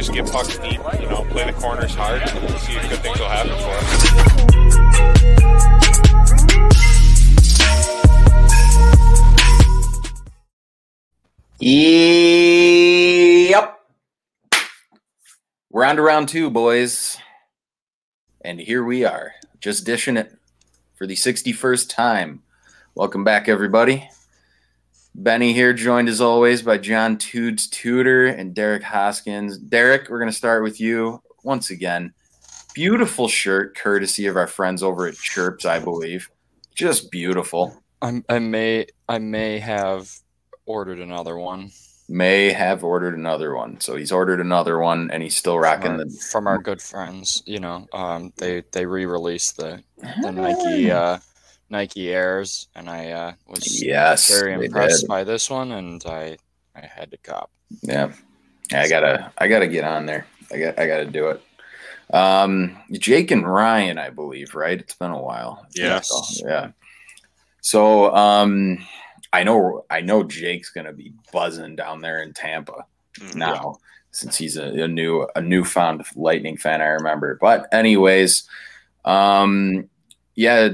just get pucks deep. You know, play the corners hard, and see if good things will happen for us. Yep. We're on to round two, boys. And here we are, just dishing it for the 61st time. Welcome back, everybody. Benny here, joined as always by John Tudes Tudor and Derek Hoskins. Derek, we're going to start with you once again. Beautiful shirt, courtesy of our friends over at Chirps, I believe. Just beautiful. I'm, I may I may have ordered another one May have ordered another one. So he's ordered another one and he's still rocking from our, the from our good friends. You know, um, they they re-released the the Nike uh, Nike Airs, and I uh, was Yes. very impressed did. by this one, and I I had to cop. Yeah. I gotta I gotta get on there. I got I gotta do it. Um Jake and Ryan, I believe, right? It's been a while. Yes. So, yeah. So um I know I know Jake's gonna be buzzing down there in Tampa Mhm. now since he's a, a new a newfound lightning fan, I remember. But anyways, um yeah,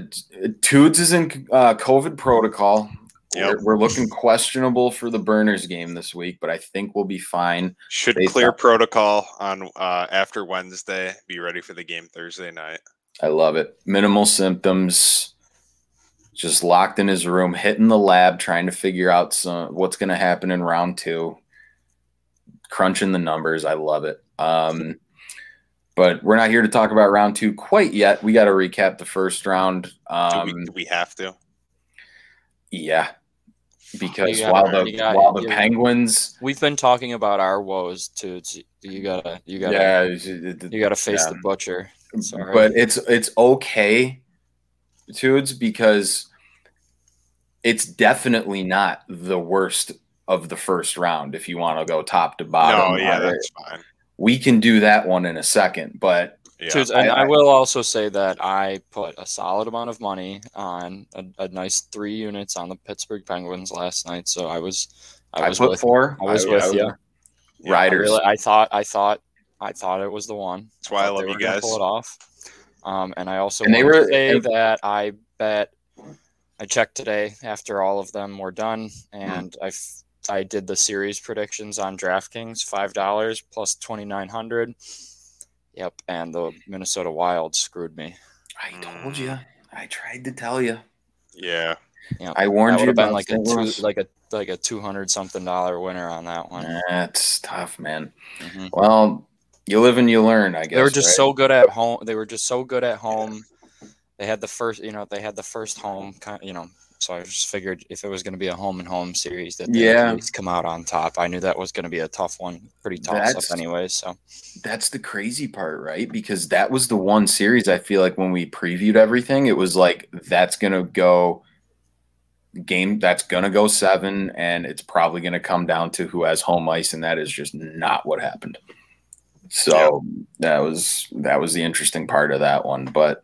Toots is in uh, COVID protocol. Yep. We're, we're looking questionable for the Burners game this week, but I think we'll be fine. Should clear on- protocol on uh, after Wednesday. Be ready for the game Thursday night. I love it. Minimal symptoms. Just locked in his room, hitting the lab, trying to figure out some what's going to happen in round two. Crunching the numbers, I love it. Um, but we're not here to talk about round two quite yet. We got to recap the first round. Do, Um, we, do we have to? yeah, because You got- while the you got- while the Penguins, We've been talking about our woes too. It's, you gotta you gotta yeah, you gotta face yeah. the butcher. It's all right. but it's it's okay, Tudes, because it's definitely not the worst of the first round. If you want to go top to bottom, no, yeah, that's fine. We can do that one in a second. But Yeah. Dudes, and I- I, will also say that I put a solid amount of money on a, a nice three units on the Pittsburgh Penguins last night. So I was, I I, was put with, four. I was with you. Yeah, I Riders. really, I thought, I thought, I thought it was the one. That's why I thought love you guys. Pull it off. Um, and I also And they wanted to were- say and- that I bet I checked today after all of them were done, Hmm. and I f- I did the series predictions on DraftKings, five dollars plus twenty nine hundred. Yep, and the Minnesota Wild screwed me. I told you. I tried to tell you. Yeah. Yep. I warned that you would have been about like a St. two, like a like a two hundred something dollar winner on that one. That's tough, man. Mhm. Well, you live and you learn. I guess They were just right? so good at home. They were just so good at home. They had the first, you know, they had the first home, kind you know. So I just figured if it was going to be a home and home series, that would Yeah. at come out on top. I knew that was going to be a tough one, pretty tough stuff, anyways. So That's the crazy part, right? Because that was the one series I feel like when we previewed everything, it was like that's gonna go game that's gonna go seven, and it's probably gonna come down to who has home ice, and that is just not what happened. So that was that was the interesting part of that one. But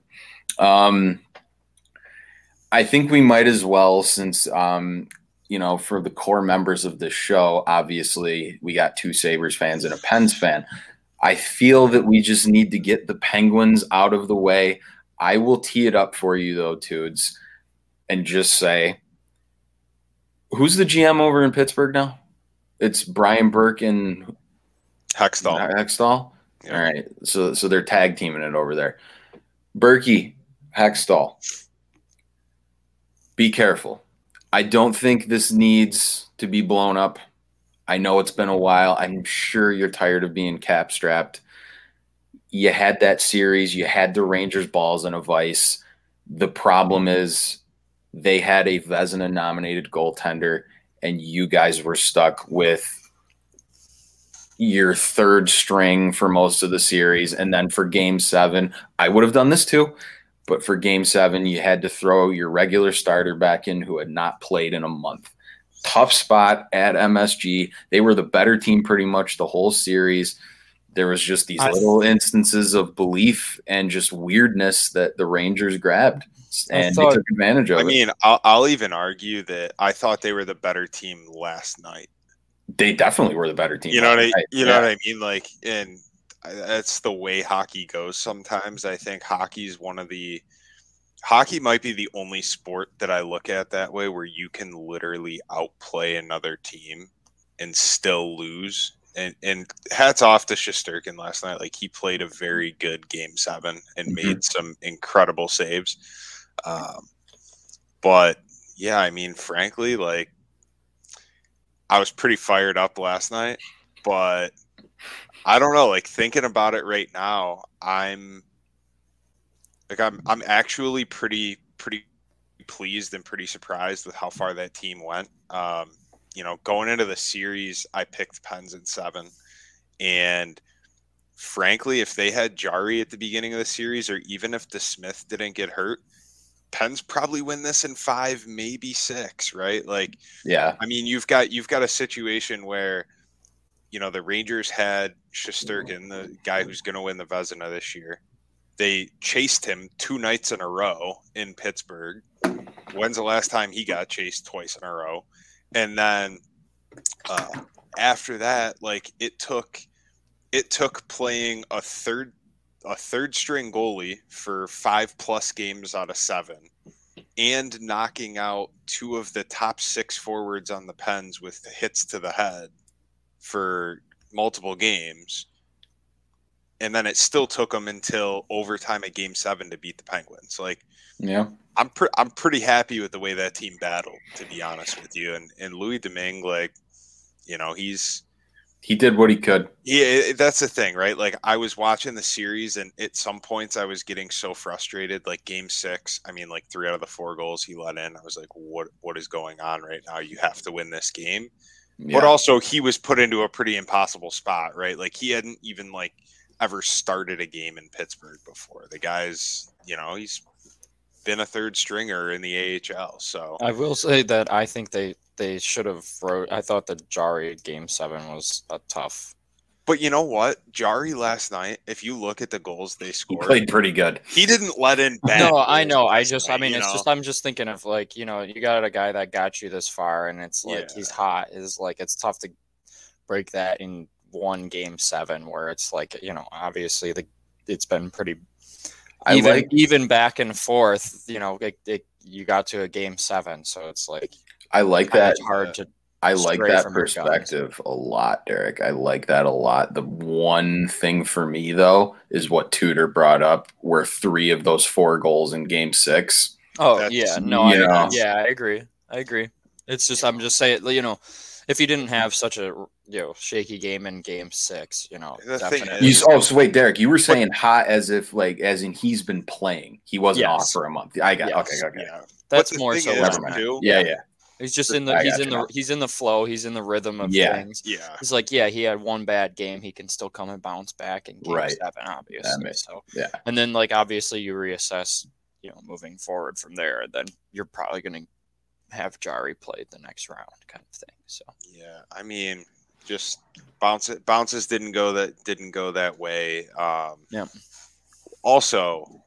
um I think we might as well since um you know, for the core members of this show, obviously we got two Sabres fans and a Pens fan. I feel that we just need to get the Penguins out of the way. I will tee it up for you though, Tudes, and just say who's the GM over in Pittsburgh now? It's Brian Burke and Hextall. Hextall. Yeah. All right. So so they're tag teaming it over there. Berkey, Hextall. Be careful. I don't think this needs to be blown up. I know it's been a while. I'm sure you're tired of being cap strapped. You had that series, you had the Rangers balls in a vice. The problem is they had a Vezina nominated goaltender, and you guys were stuck with your third string for most of the series. And then for game seven, I would have done this too. But for game seven, you had to throw your regular starter back in who had not played in a month. Tough spot at MSG. They were the better team pretty much the whole series. There was just these I- little instances of belief and just weirdness that the Rangers grabbed and thought- they took advantage of I it. mean, I'll, I'll even argue that I thought they were the better team last night. They definitely were the better team. You know what I, last night. you know Yeah. what I mean? Like, and I- that's the way hockey goes. Sometimes I think hockey is one of the hockey might be the only sport that I look at that way, where you can literally outplay another team and still lose. And and hats off to Shesterkin last night. Like he played a very good game seven and Mhm. made some incredible saves. Um, but yeah, I mean, frankly, like I was pretty fired up last night, but I don't know. Like thinking about it right now, I'm like I'm I'm actually pretty pretty pleased and pretty surprised with how far that team went. Um, you know, going into the series, I picked Pens in seven, and frankly, if they had Jarry at the beginning of the series, or even if DeSmith didn't get hurt, Pens probably win this in five, maybe six. Right? Like Yeah. I mean, you've got you've got a situation where, you know, the Rangers had Shesterkin, the guy who's going to win the Vezina this year. They chased him two nights in a row in Pittsburgh. When's the last time he got chased twice in a row? And then uh, after that, like it took it took playing a third a third string goalie for five plus games out of seven and knocking out two of the top six forwards on the Pens with hits to the head for multiple games. And then it still took them until overtime at game seven to beat the Penguins. Like Yeah. I'm pre- I'm pretty happy with the way that team battled, to be honest with you. And and Louis Domingue, like, you know, he's He did what he could. yeah, that's the thing, right? Like I was watching the series, and at some points I was getting so frustrated. Like Game Six, I mean, like three out of the four goals he let in, I was like, "What? What is going on right now? You have to win this game." Yeah. But also, he was put into a pretty impossible spot, right? Like he hadn't even like ever started a game in Pittsburgh before. The guy's, you know, he's been a third stringer in the AHL, so I will say that I think they they should have wrote. I thought the Jarry game seven was a tough. But you know what? Jarry last night, if you look at the goals they he scored, played pretty good. he didn't let in bad. no, I know. I last just, I mean, it's know? just, I'm just thinking of like, you know, you got a guy that got you this far, and it's like Yeah. he's hot. Is like it's tough to break that in one game seven, where it's like, you know, obviously the it's been pretty I even like even back and forth. You know, it, it, you got to a game seven, so it's like I like kinda that. hard uh, to. I like that from your guns. perspective a lot, Derek. I like that a lot. The one thing for me though is what Tudor brought up, where three of those four goals in Game Six. Oh That's- yeah, no, I, know. yeah, I agree. I agree. It's just I'm just saying, you know, if you didn't have such a you know shaky game in Game Six, you know, The thing definitely. You, oh, so wait, Derek, you were saying hot as if like as in he's been playing. He wasn't Yes. off for a month. I got Yes. okay, okay. Yeah. That's more so. is, what Never I mind. meant. too, Yeah, yeah. He's just in the I he's in the now. he's in the flow. He's in the rhythm of Yeah. things. Yeah. He's like yeah, he had one bad game. He can still come and bounce back and game Right. seven, obviously. makes- so yeah. and then like obviously you reassess, you know, moving forward from there. And then you're probably going to have Jarry played the next round, kind of thing. So Yeah. I mean, just bounce it bounces didn't go that didn't go that way. Um Yeah. also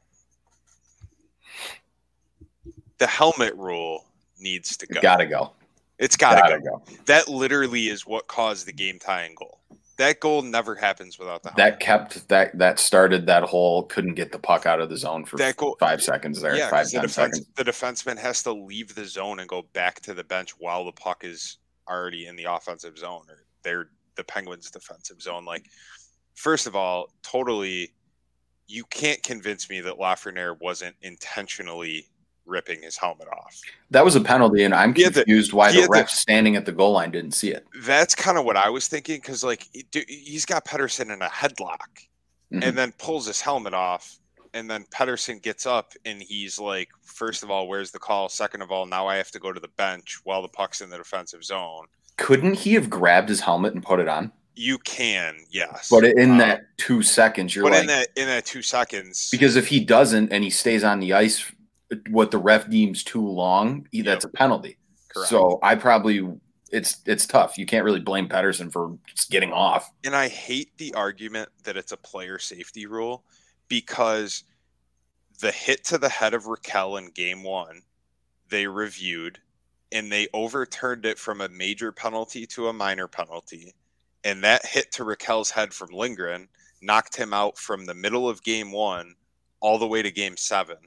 the helmet rule needs to go. Gotta go. It's gotta, Gotta go. go. That literally is what caused the game tying goal. That goal never happens without the. That kept that that started that whole couldn't get the puck out of the zone for That goal- five seconds there. yeah, five, the, defense, seconds. the defenseman has to leave the zone and go back to the bench while the puck is already in the offensive zone or they're the Penguins' defensive zone. Like, first of all, totally, you can't convince me that Lafreniere wasn't intentionally ripping his helmet off. That was a penalty, and I'm He had the- confused why he the had the- ref standing at the goal line didn't see it. That's kind of what I was thinking because, like, he's got Pettersson in a headlock. Mhm. and then pulls his helmet off. And then Pettersson gets up and he's like, first of all, where's the call? Second of all, now I have to go to the bench while the puck's in the defensive zone. Couldn't he have grabbed his helmet and put it on? You can, yes. But in Uh, that two seconds, you're but like, in that in that two seconds, because if he doesn't and he stays on the ice, what the ref deems too long, that's a penalty. Correct. So I probably it's it's tough. You can't really blame Pettersson for just getting off. and I hate the argument that it's a player safety rule because the hit to the head of Rakell in game one, they reviewed and they overturned it from a major penalty to a minor penalty. And that hit to Rakell's head from Lindgren knocked him out from the middle of game one all the way to game seven.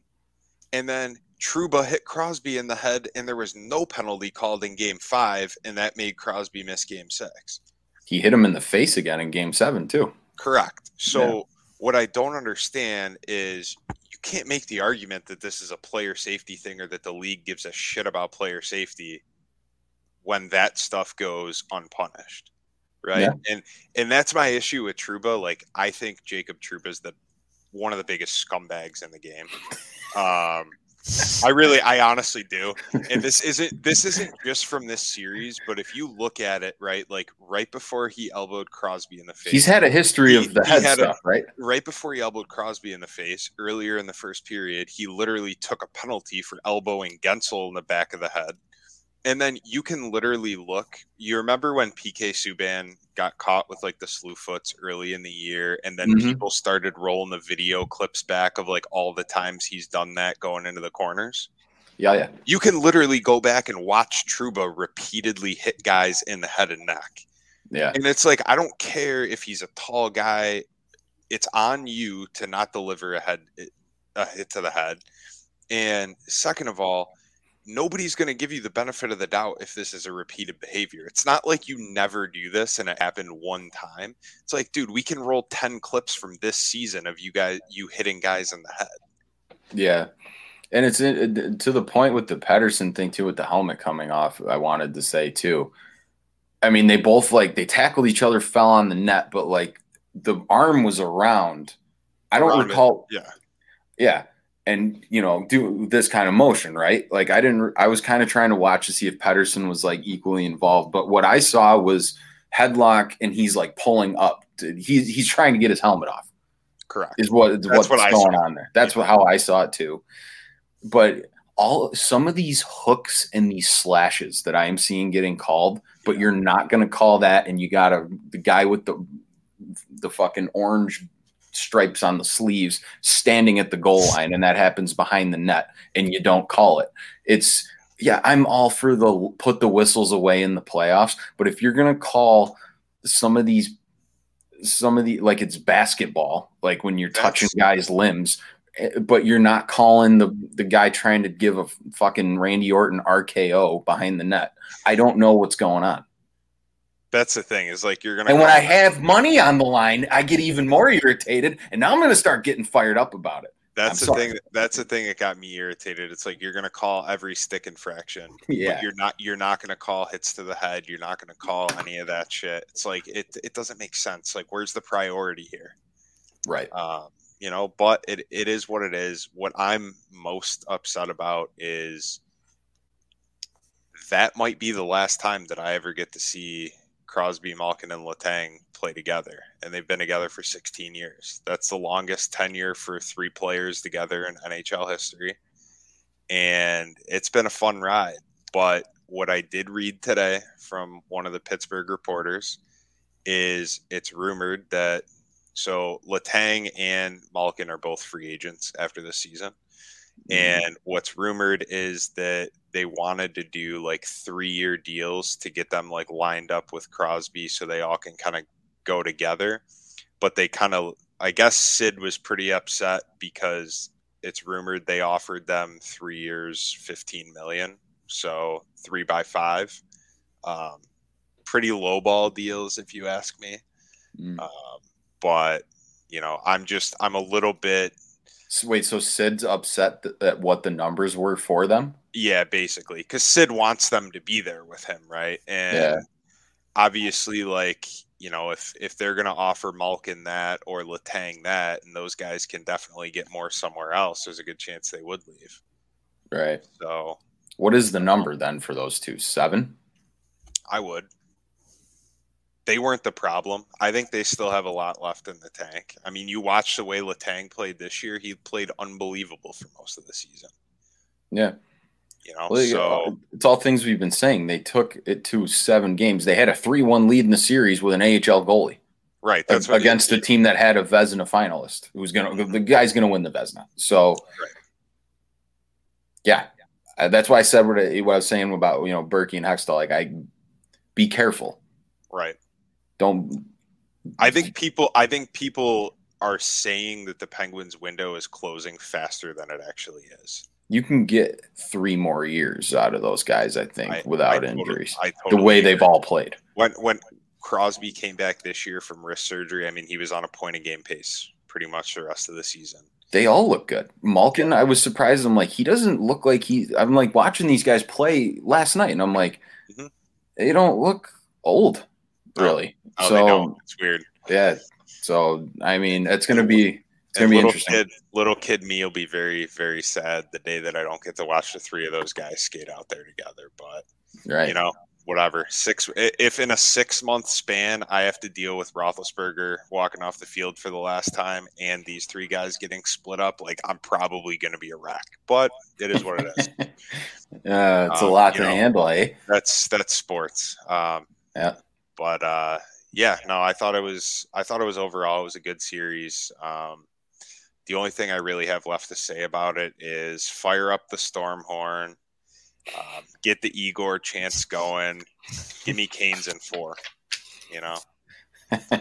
And then Trouba hit Crosby in the head, and there was no penalty called in game five, and that made Crosby miss game six. He hit him in the face again in game seven, too. Correct. So, yeah. what I don't understand is you can't make the argument that this is a player safety thing or that the league gives a shit about player safety when that stuff goes unpunished. Right. Yeah. And and that's my issue with Trouba. Like I think Jacob Trouba is the one of the biggest scumbags in the game. Um I really, I honestly do. And this isn't this isn't just from this series, but if you look at it, right, like right before he elbowed Crosby in the face, he's had a history he, of the head stuff, a, right? Right before he elbowed Crosby in the face earlier in the first period, he literally took a penalty for elbowing Guentzel in the back of the head. And then you can literally look. You remember when PK Subban got caught with like the slew foots early in the year, and then mm-hmm. people started rolling the video clips back of like all the times he's done that going into the corners. Yeah, yeah. You can literally go back and watch Trouba repeatedly hit guys in the head and neck. Yeah. And it's like I don't care if he's a tall guy. It's on you to not deliver a head a hit to the head. And second of all, nobody's going to give you the benefit of the doubt if this is a repeated behavior. It's not like you never do this and it happened one time. It's like, dude, we can roll 10 clips from this season of you guys, you hitting guys in the head. Yeah. And it's it, to the point with the Pettersson thing too, with the helmet coming off. I wanted to say too. I mean, they both like they tackled each other, fell on the net, but like the arm was around. I don't around recall. It. Yeah. Yeah and you know do this kind of motion right? Like i didn't i was kind of trying to watch to see if Pettersson was like equally involved but what i saw was headlock and he's like pulling up. To, he's he's trying to get his helmet off. Correct. Is what is what's what going on there. That's yeah. what, how i saw it too. But all some of these hooks and these slashes that i am seeing getting called but you're not going to call that and you got a the guy with the the fucking orange stripes on the sleeves standing at the goal line and that happens behind the net and you don't call it. It's yeah, I'm all for the put the whistles away in the playoffs, but if you're going to call some of these some of the like it's basketball, like when you're touching guys' limbs, eh, but you're not calling the the guy trying to give a fucking Randy Orton RKO behind the net. I don't know what's going on. That's the thing is like you're gonna. And when I have money on the line, I get even more irritated, and now I'm gonna start getting fired up about it. That's I'm the sorry. thing. That's the thing that got me irritated. It's like you're gonna call every stick infraction. Yeah. you're not. You're not gonna call hits to the head. You're not gonna call any of that shit. It's like it. It doesn't make sense. Like where's the priority here? Right. Um. You know, but it, it is what it is. What I'm most upset about is that might be the last time that I ever get to see Crosby, Malkin, and Letang play together, and they've been together for 16 years. That's the longest tenure for three players together in NHL history, and it's been a fun ride. But what I did read today from one of the Pittsburgh reporters is it's rumored that so Letang and Malkin are both free agents after this season. Mm-hmm. And what's rumored is that they wanted to do like three year deals to get them like lined up with Crosby so they all can kind of go together. But they kind of, I guess Sid was pretty upset because it's rumored they offered them three years, 15 million. So three by five. Um, pretty low ball deals, if you ask me. Mm. Um, but, you know, I'm just, I'm a little bit wait, so Sid's upset that what the numbers were for them? Yeah, basically, because Sid wants them to be there with him, right? And yeah. obviously, like you know, if if they're gonna offer Malkin that or Letang that, and those guys can definitely get more somewhere else, there's a good chance they would leave. Right. So, what is the number then for those two? Seven. I would they weren't the problem. I think they still have a lot left in the tank. I mean, you watch the way Letang played this year; he played unbelievable for most of the season. Yeah, you know, well, so it's all things we've been saying. They took it to seven games. They had a three-one lead in the series with an AHL goalie. Right, that's against a team that had a Vezina finalist, who's gonna the guy's gonna win the Vezina. So, right. yeah, Uh, That's why I said what I, what I was saying about you know Berkey and Hextall. Like I, be careful. Right. Don't. I think people. I think people are saying that the Penguins' window is closing faster than it actually is. You can get three more years out of those guys. I think I- without I totally- injuries. I the way agree. they've all played. when when Crosby came back this year from wrist surgery, I mean, he was on a point a game pace pretty much the rest of the season. They all look good. Malkin, I was surprised. I'm like, he doesn't look like he. I'm like watching these guys play last night, and I'm like, Mhm. they don't look old, No. really. Oh, so they don't. It's weird. yeah. So I mean, it's gonna be gonna be little interesting. kid, little kid me will be very, very sad the day that I don't get to watch the three of those guys skate out there together. But right? you know, whatever. Six. If in a six month span I have to deal with Roethlisberger walking off the field for the last time and these three guys getting split up, like I'm probably going to be a wreck. But it is what it is. Uh, it's a Um, lot to know, handle, eh? that's that's sports. Um, Yeah. But uh, yeah, no, I thought it was. I thought it was overall it was a good series. Um, the only thing I really have left to say about it is fire up the storm horn, um, get the Igor chance going, give me Canes in four. You know,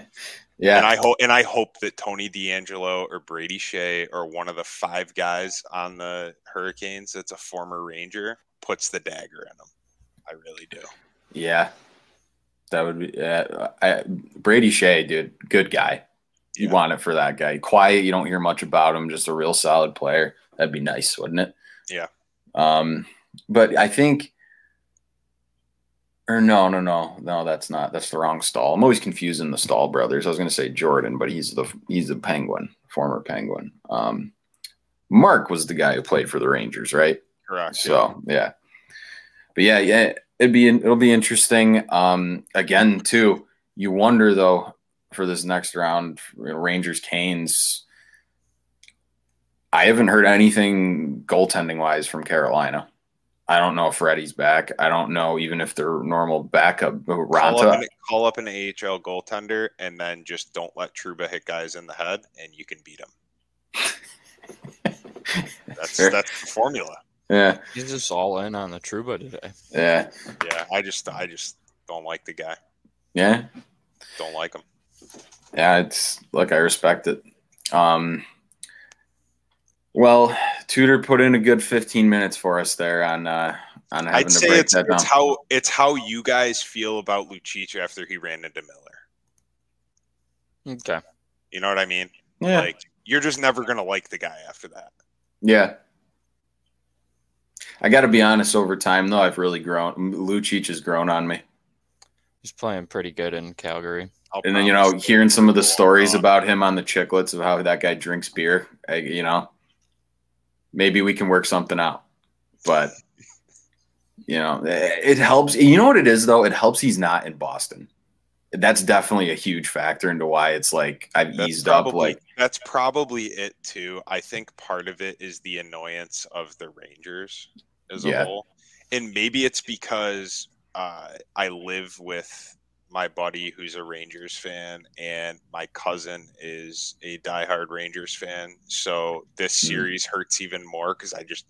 Yeah, and I hope and I hope that Tony DeAngelo or Brady Skjei or one of the five guys on the Hurricanes that's a former Ranger puts the dagger in them. I really do. yeah. That would be uh, I, Brady Skjei, dude. Good guy. You Yeah. want it for that guy. Quiet. You don't hear much about him. Just a real solid player. That'd be nice, wouldn't it? Yeah. Um, but I think, or no, no, no, no. That's not. That's the wrong Staal. I'm always confusing the Staal brothers. I was going to say Jordan, but he's the he's the Penguin, former Penguin. Um, Marc was the guy who played for the Rangers, right? Correct. So yeah, but yeah, yeah, it'd be it'll be interesting. Um, again, too, you wonder though for this next round, Rangers Canes. I haven't heard anything goaltending wise from Carolina. I don't know if Freddie's back. I don't know even if their normal backup uh, call up, Raanta. an, call up an AHL goaltender and then just don't let Trouba hit guys in the head and you can beat him. That's Fair. that's the formula. Yeah, He's just all in on the Trouba today. yeah, Yeah, I just I just don't like the guy. yeah. Don't like him. Yeah, it's like I respect it. Um, well, Tudor put in a good 15 minutes for us there on uh, on having I'd to say break it's, that down. it's how it's how you guys feel about Lucic after he ran into Miller. Okay. You know what I mean? yeah, Like you're just never gonna like the guy after that. yeah. I got to be honest. Over time, though, I've really grown. Lucic has grown on me, He's playing pretty good in Calgary. I'll and then you know, hearing some of the stories on. about him on the chicklets of how that guy drinks beer. I, you know, maybe we can work something out. But you know, it helps. You know what it is though? It helps he's not in Boston. That's definitely a huge factor into why it's like I've That's eased up. Like, that's probably it too. I think part of it is the annoyance of the Rangers as a whole, and maybe it's because uh, I live with my buddy who's a Rangers fan, and my cousin is a diehard Rangers fan. So this Hmm. series hurts even more because I just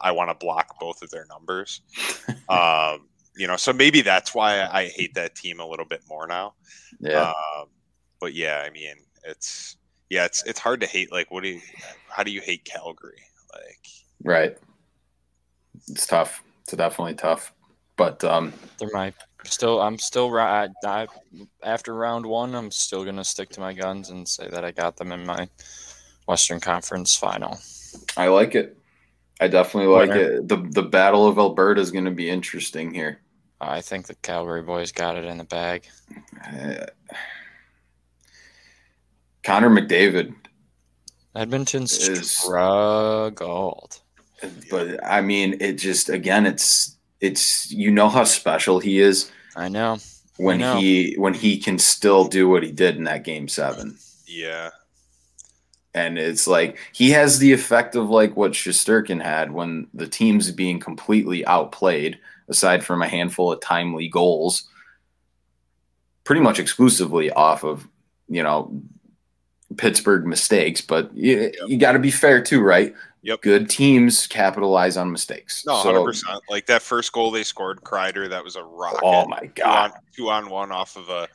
I want to block both of their numbers. um, you know, so maybe that's why I hate that team a little bit more now. yeah, Um, but yeah, I mean, it's yeah, it's it's hard to hate. Like, what do you? How do you hate Calgary? Like, right. It's tough. It's definitely tough. But um, They're my still. I'm still. I, I, after round one, I'm still gonna stick to my guns and say that I got them in my Western Conference final. I like it. I definitely like Winner. it. the The Battle of Alberta is going to be interesting here. I think the Calgary boys got it in the bag. Uh, Connor McDavid Edmonton's Is- struggled. but I mean, it just again, it's it's you know how special he is I know. when I know. he when he can still do what he did in that game seven, yeah, and it's like he has the effect of like what Shesterkin had when the team's being completely outplayed, aside from a handful of timely goals, pretty much exclusively off of you know Pittsburgh mistakes. But you, you got to be fair too, right? Yep. Good teams capitalize on mistakes. No, So- hundred percent. Like that first goal they scored, Kreider, that was a rocket. Oh my Two god! on, two on one off of a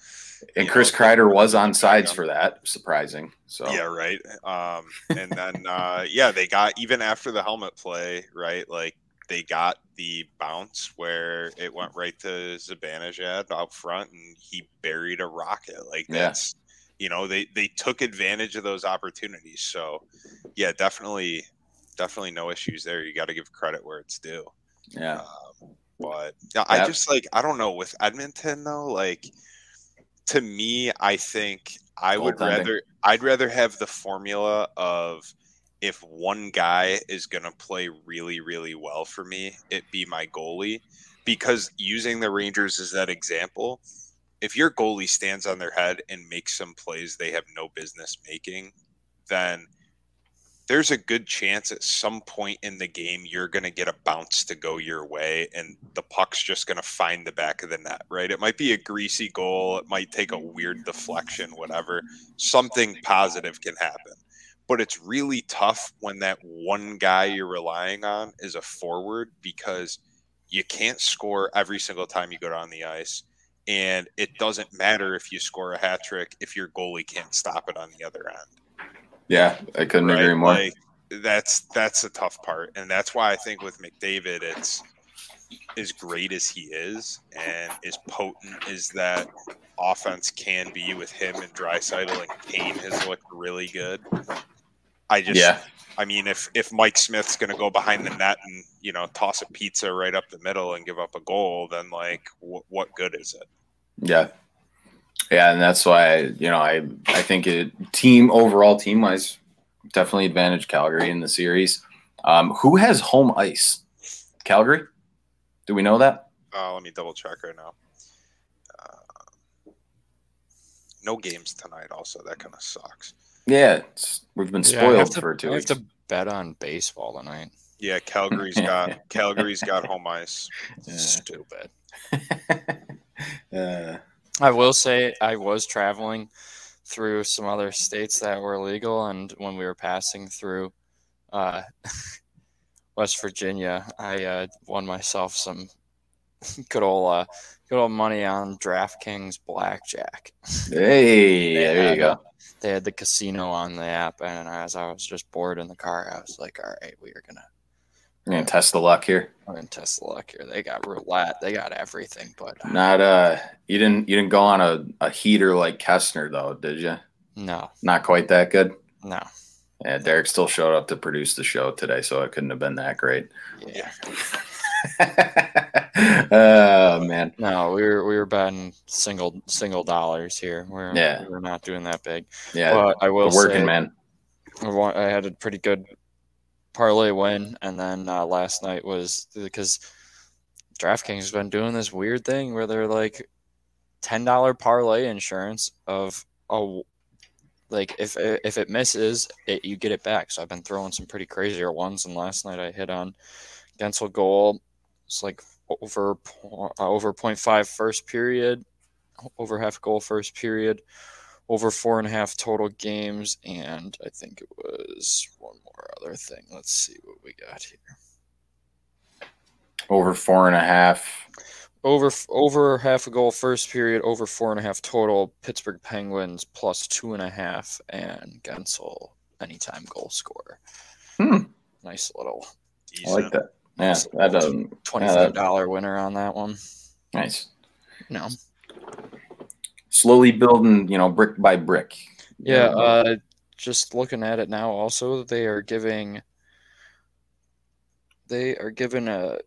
And Chris know, Kreider was on sides for that. Surprising. So yeah, right. Um, and then uh, yeah, they got even after the helmet play, right? Like they got the bounce where it went right to Zibanejad out front, and he buried a rocket. Like Yeah. that's you know they they took advantage of those opportunities. So yeah, definitely, definitely no issues there. You got to give credit where it's due. yeah, Um, but I Yep. just like I don't know with Edmonton though. Like to me, I think I would rather I'd rather have the formula of if one guy is going to play really really well for me, it be my goalie. Because using the Rangers as that example, if your goalie stands on their head and makes some plays they have no business making, then there's a good chance at some point in the game you're going to get a bounce to go your way and the puck's just going to find the back of the net, right? It might be a greasy goal, it might take a weird deflection, whatever. Something positive can happen. But it's really tough when that one guy you're relying on is a forward because you can't score every single time you go down the ice. And it doesn't matter if you score a hat trick if your goalie can't stop it on the other end yeah. I couldn't right? agree more. Like, that's that's the tough part, and that's why I think with McDavid, it's as great as he is, and as potent as that offense can be with him and Draisaitl and Kane has looked really good. I just, yeah, I mean, if if Mike Smith's going to go behind the net and you know toss a pizza right up the middle and give up a goal, then like, wh- what good is it? yeah, yeah, and that's why you know I I think it team overall team wise definitely advantage Calgary in the series. Um, who has home ice? Calgary. Do we know that? Uh, let me double check right now. Uh, no games tonight. Also, that kind of sucks. Yeah, it's, we've been Yeah, spoiled to- for two I have to bet on baseball tonight. Yeah, Calgary's got Calgary's got home ice. Yeah. Stupid. uh, I will say I was traveling through some other states that were legal, and when we were passing through uh, West Virginia, I uh, won myself some good old uh, good old money on DraftKings blackjack. hey, there you go. They had the casino on the app, and as I was just bored in the car, I was like, "All right, we are gonna We're gonna test the luck here. I'm gonna test the luck here. They got roulette, they got everything, but Not uh, you didn't you didn't go on a, a heater like Kestner though, did you? no, Not quite that good. no, Yeah, Derek still showed up to produce the show today, so it couldn't have been that great. yeah. oh man, No, we were we were betting single single dollars here. We're Yeah. we are not doing that big. yeah, but I will the working say, man. I I had a pretty good parlay win, and then uh, last night was because DraftKings has been doing this weird thing where they're like ten dollar parlay insurance of a like if if it misses, it you get it back. So I've been throwing some pretty crazier ones, and last night I hit on Guentzel goal. It's like over uh, over 0.5 first period, over half goal first period over four and a half total games, and I think it was one more other thing. Let's see what we got here. Over four and a half. Over over half a goal first period, over four and a half total. Pittsburgh Penguins plus two and a half, and Guentzel anytime goal scorer. Hmm. Nice little I like that. Yeah, that doesn't. twenty-five dollar winner on that one. Nice. No, Slowly building, you know, brick by brick. yeah. Uh, just looking at it now, also they are giving. They are given a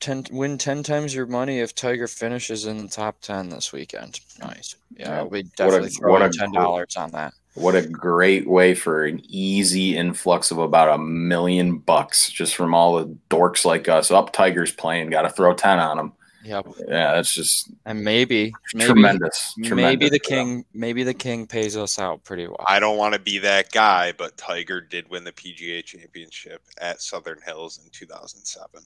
10 win 10 times your money if Tiger finishes in the top 10 this weekend. Nice. Yeah, we definitely throw what a $10 on that. What a great way for an easy influx of about a million bucks just from all the dorks like us. Up Tigers playing, got to throw 10 on them. Yep. Yeah, that's just And maybe maybe tremendous. maybe tremendous the for them. king maybe the king pays us out pretty well. I don't want to be that guy, but Tiger did win the PGA Championship at Southern Hills in 2007.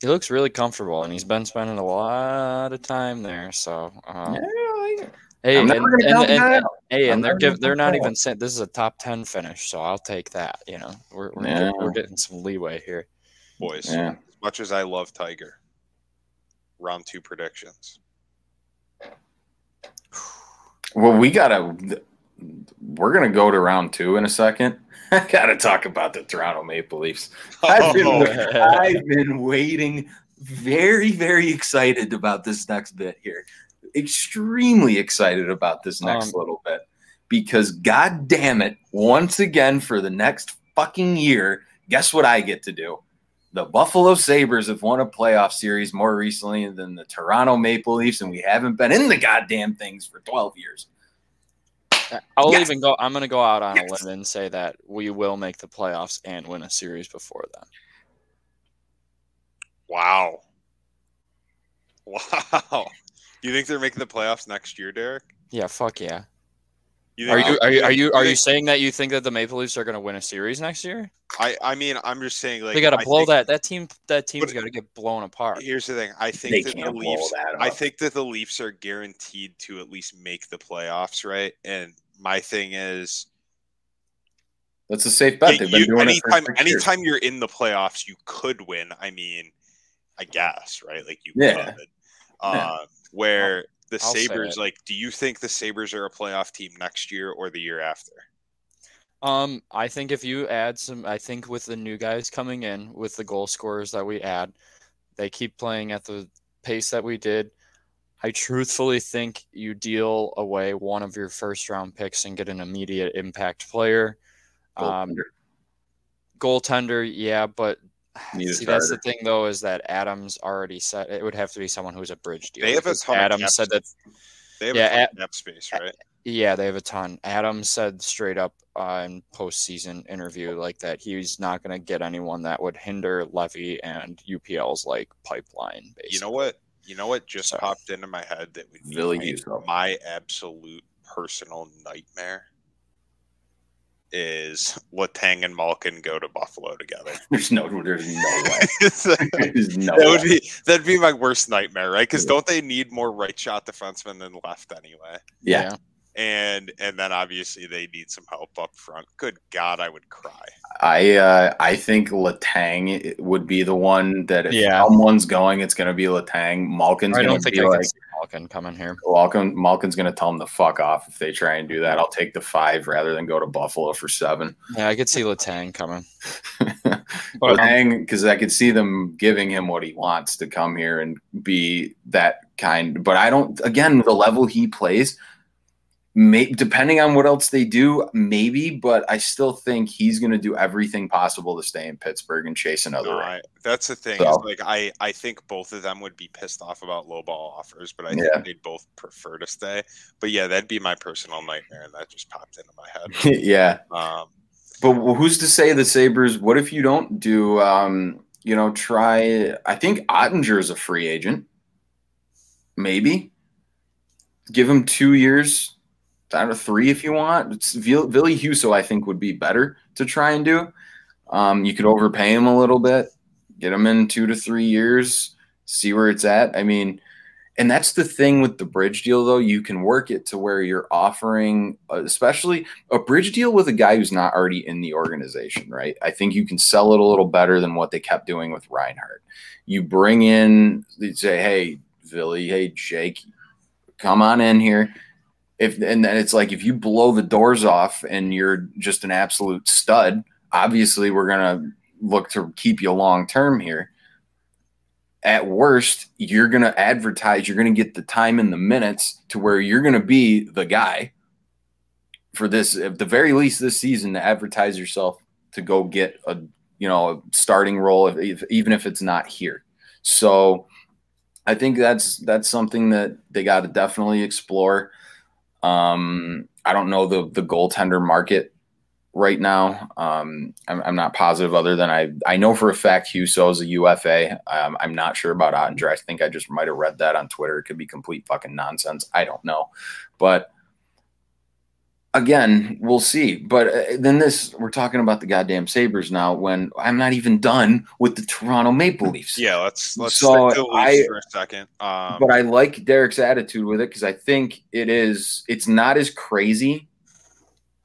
He looks really comfortable and he's been spending a lot of time there, so um, Yeah, Hey, I'm and, never gonna and- and- guy and- hey, I'm and they're give, they're not even out. saying this is a top ten finish, so I'll take that. You know, we're we're, Yeah. get- we're getting some leeway here. boys. Yeah. As much as I love Tiger, round two predictions. Well, we gotta. We're gonna go to round two in a second. I gotta talk about the Toronto Maple Leafs. I've been, Oh, I've been waiting, very, very excited about this next bit here. Extremely excited about this next Um, little bit because, god damn it, once again for the next fucking year, guess what I get to do? The Buffalo Sabres have won a playoff series more recently than the Toronto Maple Leafs, and we haven't been in the goddamn things for 12 years. I'll Yes. even go. I'm going to go out on Yes. a limb and say that we will make the playoffs and win a series before then. wow. Wow. You think they're making the playoffs next year, Derek? Yeah, fuck yeah. You Are you are you are you are you think- saying that you think that the Maple Leafs are going to win a series next year? I, I mean, I'm just saying, like they got to blow think- that. That team. That team's got to get blown apart. Here's the thing. I They think that the Leafs. that. I think that the Leafs are guaranteed to at least make the playoffs, right? And my thing is, That's a safe bet. They've been you- doing it anytime, years. anytime you're in the playoffs, you could win. I mean, I guess, right? Like you Yeah. could. Uh, where the I'll Sabres, like, do you think the Sabres are a playoff team next year or the year after? Um, I think if you add some, I think with the new guys coming in, with the goal scorers that we add, they keep playing at the pace that we did. I truthfully think you deal away one of your first round picks and get an immediate impact player. Um, Goaltender. goaltender, yeah, but see that's the thing though is that Adams already said it would have to be someone who's a bridge deal. They have a because ton of Adams cap said that They have Yeah, a ton at- of cap space, right? Yeah, they have a ton. Adam said straight up uh, in postseason interview like that he's not going to get anyone that would hinder Levi and UPL's like pipeline. Basically. You know what? You know what just So- popped into my head that would be Ville my, my absolute personal nightmare is Letang and Malkin go to Buffalo together. There's no, there's no way. that There's no would way. be that'd be my worst nightmare, right? Because don't they need more right shot defensemen than left anyway? Yeah, And and then obviously they need some help up front. Good God, I would cry. I uh, I think Letang would be the one that if Yeah. someone's going, it's going to be Letang. Malkin's I going don't to think be I like see Malkin coming here. Malkin. Malkin's going to tell them to fuck off if they try and do that. I'll take the five rather than go to Buffalo for seven. Yeah, I could see Letang coming. Letang, because I could see them giving him what he wants to come here and be that kind. But I don't. Again, the level he plays, may, depending on what else they do, maybe. But I still think he's going to do everything possible to stay in Pittsburgh and chase another No. I, that's the thing. So- like I, I think both of them would be pissed off about low ball offers, but I think Yeah. they'd both prefer to stay. But yeah, that'd be my personal nightmare, and that just popped into my head. yeah. Um, But who's to say the Sabres? What if you don't do, um, you know, try? I think Oettinger is a free agent. Maybe give him two years, down to three if you want. It's Billy Husso, I think, would be better to try and do. Um, you could overpay him a little bit, get him in two to three years, see where it's at. I mean, and that's the thing with the bridge deal, though. You can work it to where you're offering, uh, especially a bridge deal with a guy who's not already in the organization, right? I think you can sell it a little better than what they kept doing with Reinhart. You bring in, you say, hey, Billy, hey, Jake, come on in here. If and then it's like if you blow the doors off and you're just an absolute stud, obviously we're gonna look to keep you long term here. At worst, you're gonna advertise, you're gonna get the time and the minutes to where you're gonna be the guy for this at the very least this season to advertise yourself to go get a you know a starting role if, if, even if it's not here so i think that's that's something that they got to definitely explore um i don't know the the goaltender market right now. Um i'm, I'm not positive other than i i know for a fact Husso is a ufa um, i'm not sure about oettinger. I think i just might have read that on twitter. It could be complete fucking nonsense. I don't know. But again, we'll see. But uh, then this, we're talking about the goddamn Sabres now. When I'm not even done with the Toronto Maple Leafs. Yeah, let's let's So, stick to the I- for a second. Um, but I like Derek's attitude with it because I think it is. It's not as crazy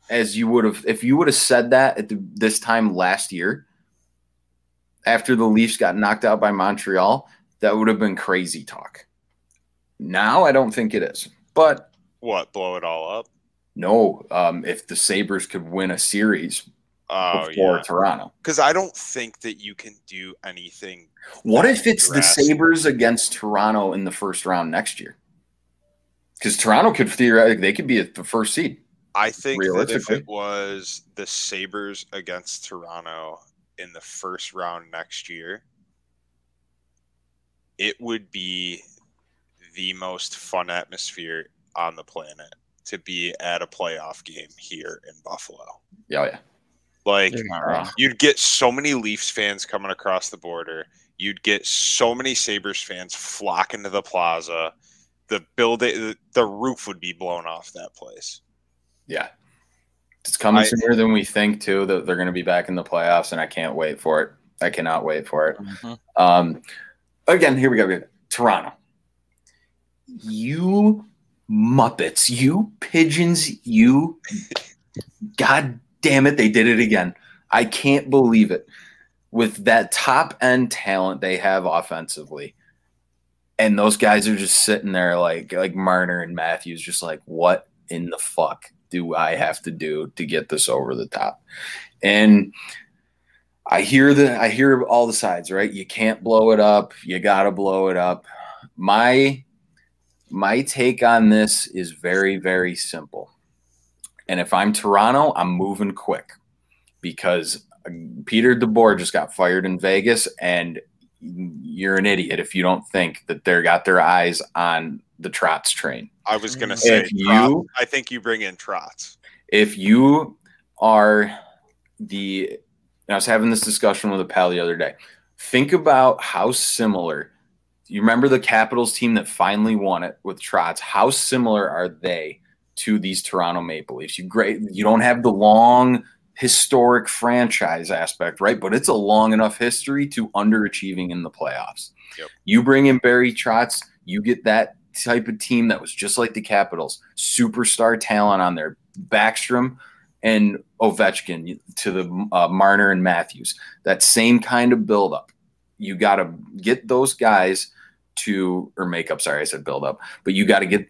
as you would have if you would have said that at the, this time last year. After the Leafs got knocked out by Montreal, that would have been crazy talk. Now I don't think it is, but what blow it all up? No. Um, if the Sabres could win a series Oh before yeah, Toronto, because I don't think that you can do anything. what if it's the Sabres against Toronto in the first round next year? Because Toronto could theoretically they could be at the first seed. I think that if it was the Sabres against Toronto in the first round next year, it would be the most fun atmosphere on the planet to be at a playoff game here in Buffalo. Yeah, oh, yeah. Like you'd get so many Leafs fans coming across the border. You'd get so many Sabres fans flocking to the plaza. The building, the, the roof would be blown off that place. Yeah. It's coming I- sooner than we think too. That they're going to be back in the playoffs, and I can't wait for it. I cannot wait for it. Mhm. Um, again, here we go. Toronto. You Muppets, you pigeons, you. God damn it, they did it again. I can't believe it. With that top end talent they have offensively, and those guys are just sitting there like like Marner and Matthews, just like, what in the fuck do I have to do to get this over the top? And I hear the I hear all the sides, right? You can't blow it up. You got to blow it up. My my take on this is very very simple. And if I'm Toronto, I'm moving quick because uh, Peter DeBoer just got fired in Vegas and you're an idiot if you don't think that they got their eyes on the Trotz train. I was gonna If say, you- Trot- I think you bring in Trotz. if you are the and I was having this discussion with a pal the other day. Think about how similar you remember the Capitals team that finally won it with Trotz. How similar are they to these Toronto Maple Leafs? You great you don't have the long historic franchise aspect, right? But it's a long enough history to underachieving in the playoffs. Yep. You bring in Barry Trotz, you get that type of team that was just like the Capitals, superstar talent on there. Backstrom and Ovechkin to the uh, Marner and Matthews. That same kind of buildup. You got to get those guys to, or make up. Sorry, I said build up, but you got to get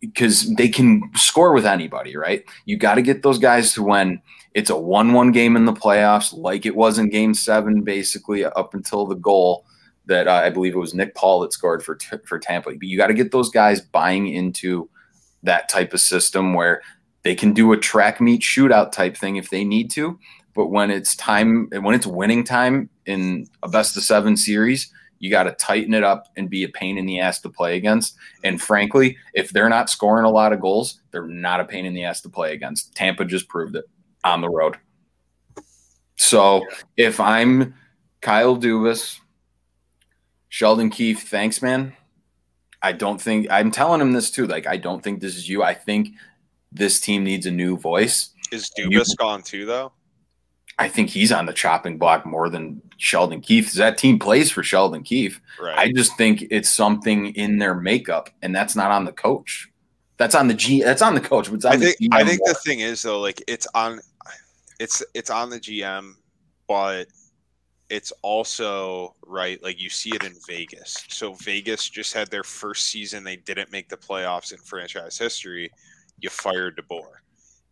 because they can score with anybody, right? You got to get those guys to when it's a one-one game in the playoffs, like it was in Game Seven, basically up until the goal that uh, I believe it was Nick Paul that scored for for Tampa. But you got to get those guys buying into that type of system where they can do a track meet shootout type thing if they need to. But when it's time, when it's winning time in a best of seven series, you got to tighten it up and be a pain in the ass to play against. And frankly, if they're not scoring a lot of goals, they're not a pain in the ass to play against. Tampa just proved it on the road. So if I'm Kyle Dubas, Sheldon Keefe, thanks, man. I don't think I'm telling him this too. Like, I don't think this is you. I think this team needs a new voice. Is You- Dubas gone too, though? I think he's on the chopping block more than Sheldon Keefe. That team plays for Sheldon Keefe. Right. I just think it's something in their makeup, and that's not on the coach. That's on the G. That's on the coach. But it's on I the think I think more. the thing is though, like it's on, it's it's on the GM, but it's also right. Like you see it in Vegas. So Vegas just had their first season; they didn't make the playoffs in franchise history. You fired DeBoer.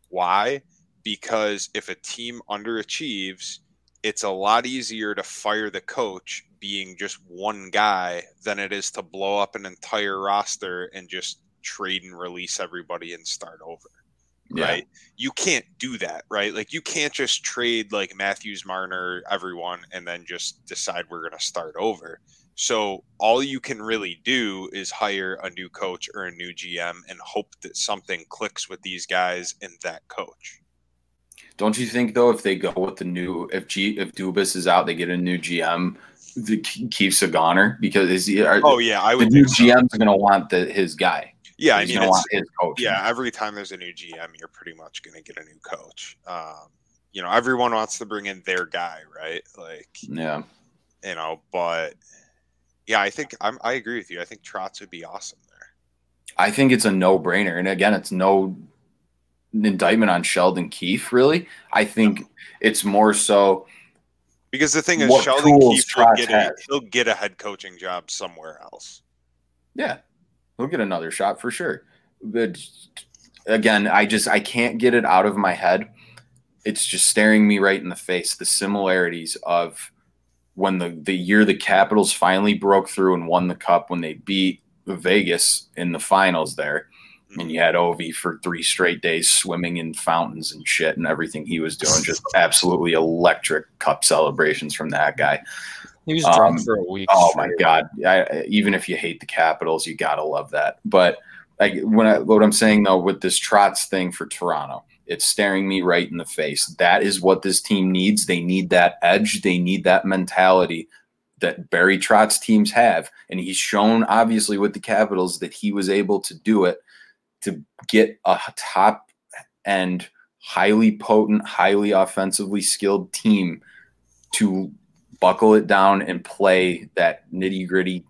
Why? Because if a team underachieves, it's a lot easier to fire the coach being just one guy than it is to blow up an entire roster and just trade and release everybody and start over Yeah. right? You can't do that, right? Like you can't just trade like Matthews, Marner, everyone, and then just decide we're going to start over. So all you can really do is hire a new coach or a new GM and hope that something clicks with these guys and that coach. Don't you think though, if they go with the new, if G, if Dubas is out, they get a new GM, the keeps a goner because is he, are, Oh yeah, I the would new think so. GM's going to want the his guy. Yeah, I He's mean, it's, want his coach. yeah. Every time there's a new GM, you're pretty much going to get a new coach. Um, you know, everyone wants to bring in their guy, right? Like, yeah. you know, but yeah, I think I'm, I agree with you. I think Trotz would be awesome there. I think it's a no brainer. And again, it's no indictment on Sheldon Keefe, really. I think it's more so Because the thing is, Sheldon Keefe will get a, he'll get a head coaching job somewhere else. Yeah, he'll get another shot for sure. But again, I just I can't get it out of my head. It's just staring me right in the face. The similarities of when the the year the Capitals finally broke through and won the cup when they beat Vegas in the finals there, and you had Ovi for three straight days swimming in fountains and shit and everything he was doing, just absolutely electric cup celebrations from that guy. He was drunk Um, for a week. Oh my god! I, even if you hate the Capitals, you gotta love that. But like when I, what I'm saying though with this Trotz thing for Toronto, it's staring me right in the face. That is what this team needs. They need that edge. They need that mentality that Barry Trotz teams have, and he's shown obviously with the Capitals that he was able to do it to get a top end, highly potent, highly offensively skilled team to buckle it down and play that nitty gritty,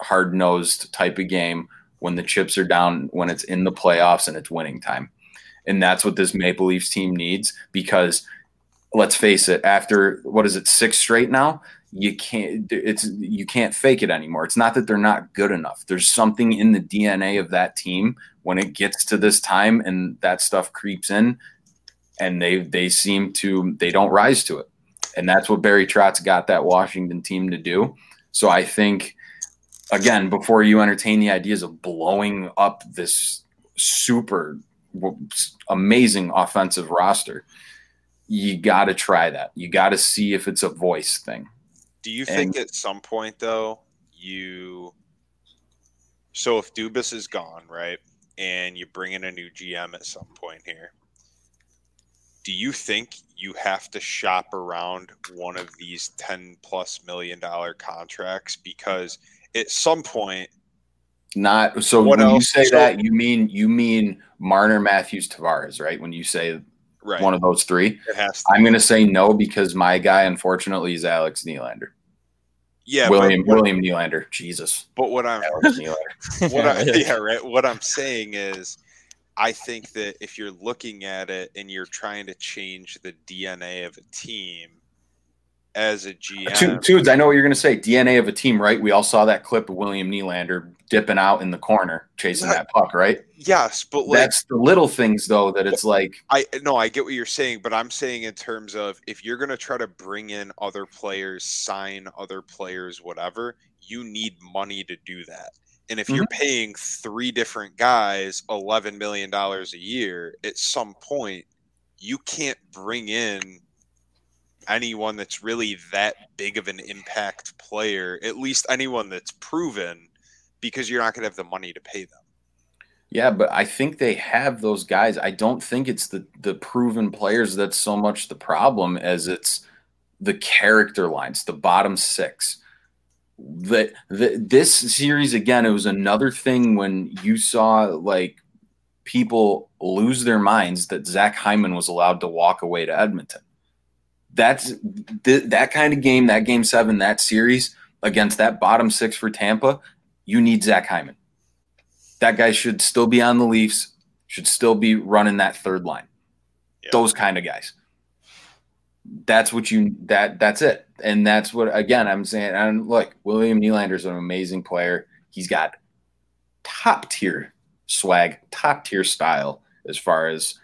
hard nosed type of game when the chips are down, when it's in the playoffs and it's winning time. And that's what this Maple Leafs team needs because let's face it, after what is it, six straight now? You can't it's you can't fake it anymore. It's not that they're not good enough. There's something in the DNA of that team when it gets to this time and that stuff creeps in and they they seem to they don't rise to it and that's what Barry Trotz got that Washington team to do. So I think, again, before you entertain the ideas of blowing up this super amazing offensive roster, you got to try that. You got to see if it's a voice thing. Do you think at some point though you so if Dubas is gone, right, and you bring in a new GM at some point here, do you think you have to shop around one of these 10 plus million dollar contracts? Because at some point Not so when you say So- that, you mean you mean Marner, Matthews, Tavares, right? When you say right. one of those three, it has to I'm going to say no because my guy, unfortunately, is Alex Nylander. Yeah William but, William Nylander. Jesus, but what I'm what I, yeah, right. What I'm saying is, I think that if you're looking at it and you're trying to change the DNA of a team as a uh, GM, Tu- Tudes, I know what you're going to say. DNA of a team, right? We all saw that clip of William Nylander dipping out in the corner, chasing that puck, right? yes, but like That's the little things, though, that it's like, I no, I get what you're saying, but I'm saying in terms of if you're gonna try to bring in other players, sign other players, whatever, you need money to do that. And if you're mm-hmm. paying three different guys eleven million dollars a year, at some point you can't bring in anyone that's really that big of an impact player, at least anyone that's proven, because you're not gonna have the money to pay them. yeah, but I think they have those guys. I don't think it's the the proven players that's so much the problem as it's the character lines, the bottom six. That this series again, it was another thing when you saw like people lose their minds that Zach Hyman was allowed to walk away to Edmonton. That's th- that kind of game, that game seven, that series against that bottom six for Tampa. You need Zach Hyman. That guy should still be on the Leafs, should still be running that third line. Yeah. Those kind of guys. That's what you that that's it. And that's what again I'm saying. And look, William Nylander's an amazing player. He's got top tier swag, top tier style as far as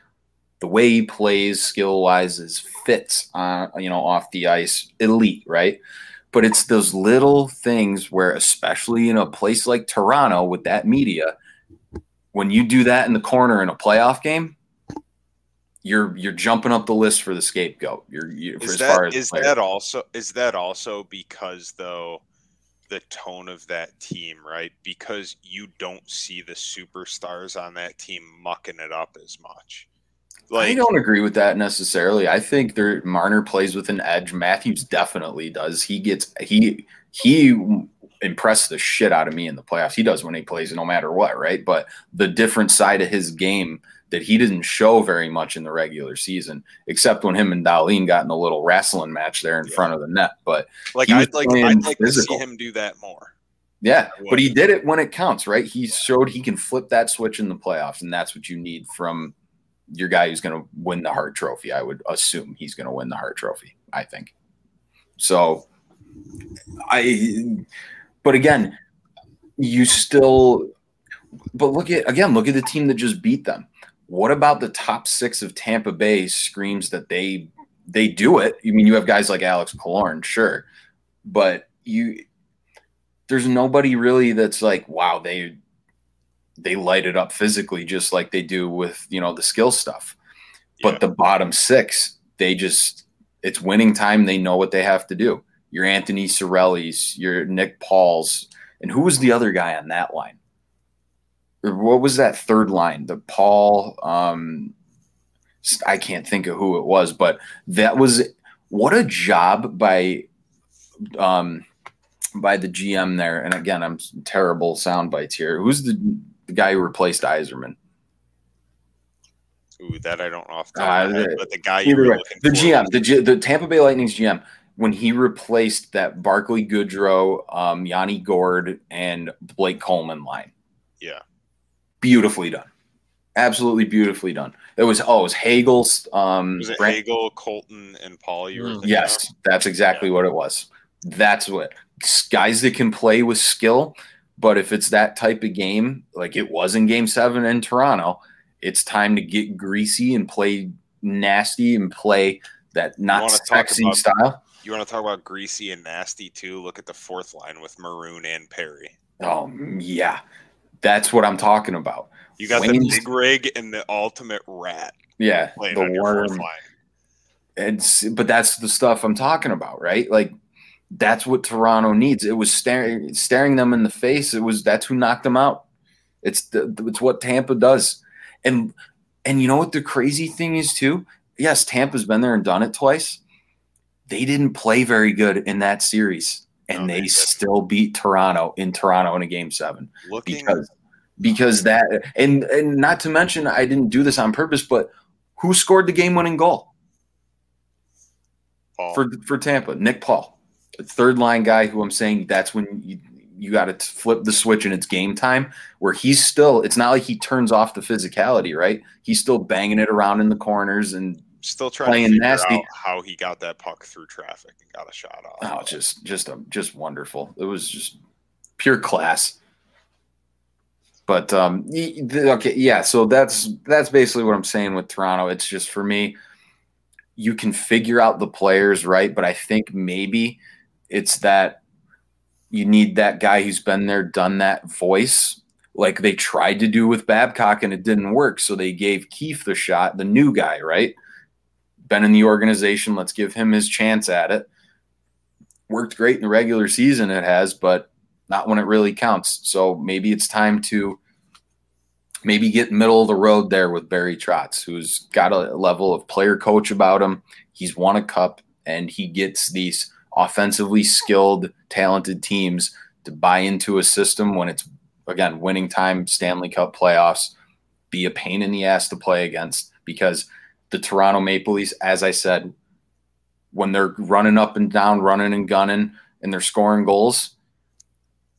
the way he plays skill wise is fits uh, you know off the ice elite right but it's those little things where especially in a place like toronto with that media when you do that in the corner in a playoff game you're you're jumping up the list for the scapegoat you're you, Is as far that as is that also is that also because though the tone of that team, right? Because you don't see the superstars on that team mucking it up as much. I Like don't agree with that necessarily. I think there Marner plays with an edge. Matthews definitely does. He gets he he impressed the shit out of me in the playoffs. He does when he plays, no matter what, right? But the different side of his game that he didn't show very much in the regular season, except when him and Dahlin got in a little wrestling match there in Yeah. front of the net. But Like I'd like I'd like physical. to see him do that more. yeah, but he did it when it counts, right? He showed he can flip that switch in the playoffs, and that's what you need from your guy who's going to win the Hart Trophy. I would assume he's going to win the Hart Trophy. I think. So, I. But again, you still. But look at again. Look at the team that just beat them. What about the top six of Tampa Bay? Screams that they they do it. I mean, you have guys like Alex Killorn, sure, but you there's nobody really that's like, wow, they they light it up physically just like they do with you know the skill stuff. But Yeah. the bottom six, they just it's winning time. They know what they have to do. Your Anthony Cirelli's, your Nick Paul's, and who was the other guy on that line? Or what was that third line? The Paul. Um, I can't think of who it was, but that was what a job by um, by the GM there. And again, I'm terrible sound bites here. Who's the, the guy who replaced Yzerman? Ooh, that I don't know off the Uh, top of head, but the guy you were way, looking the for GM, the G, the Tampa Bay Lightning's GM, when he replaced that Barclay Goodrow, um, Yanni Gourde, and Blake Coleman line. Yeah. beautifully done, absolutely beautifully done. It was oh, it was Hagel's. Um, was it Brent- Hagel, Colton, and Paul you were Mm. thinking Yes, that's exactly what it was. That's what guys that can play with skill. But if it's that type of game, like it was in Game Seven in Toronto, it's time to get greasy and play nasty and play that not sexy about- style. You want to talk about greasy and nasty too? Look at the fourth line with Maroon and Perry. Oh yeah, that's what I'm talking about. You got Wayne's- the big rig and the ultimate rat Yeah, the on your fourth worm. It's but that's the stuff I'm talking about, right? Like that's what Toronto needs. It was staring staring them in the face. It was that's who knocked them out. It's the, it's what Tampa does. And and you know what the crazy thing is too? Yes, Tampa's been there and done it twice. They didn't play very good in that series and they still beat Toronto in Toronto in a game 7 Looking because because that and and not to mention I didn't do this on purpose, but who scored the game winning goal? Paul, for for Tampa, Nick Paul, third line guy who I'm saying that's when you you got to flip the switch and it's game time where he's still it's not like he turns off the physicality, right? He's still banging it around in the corners and still trying playing to figure nasty. out how he got that puck through traffic and got a shot off. oh, just just a, just wonderful. It was just pure class. But um okay, yeah, so that's that's basically what I'm saying with Toronto. It's just for me you can figure out the players right, but I think maybe it's that you need that guy who's been there, done that voice, like they tried to do with Babcock and it didn't work. So they gave Keefe the shot, the new guy, right? Been in the organization, let's give him his chance at it. Worked great in the regular season, it has, but not when it really counts. So maybe it's time to maybe get middle of the road there with Barry Trotz, who's got a level of player coach about him. He's won a cup and he gets these offensively skilled, talented teams to buy into a system when it's again winning time, Stanley Cup playoffs, be a pain in the ass to play against because the Toronto Maple Leafs, as I said, when they're running up and down, running and gunning, and they're scoring goals,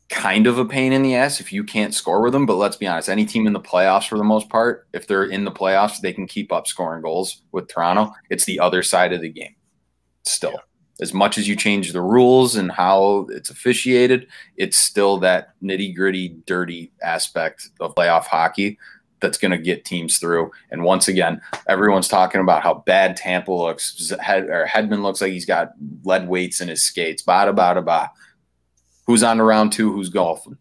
kind of a pain in the ass if you can't score with them. But let's be honest, any team in the playoffs, for the most part, if they're in the playoffs, they can keep up scoring goals with Toronto. It's the other side of the game. Still, Yeah. As much as you change the rules and how it's officiated, it's still that nitty gritty, dirty aspect of playoff hockey that's going to get teams through. And once again, everyone's talking about how bad Tampa looks. Head, or Hedman looks like he's got lead weights in his skates. Bada bada ba. Who's on to round two? Who's golfing?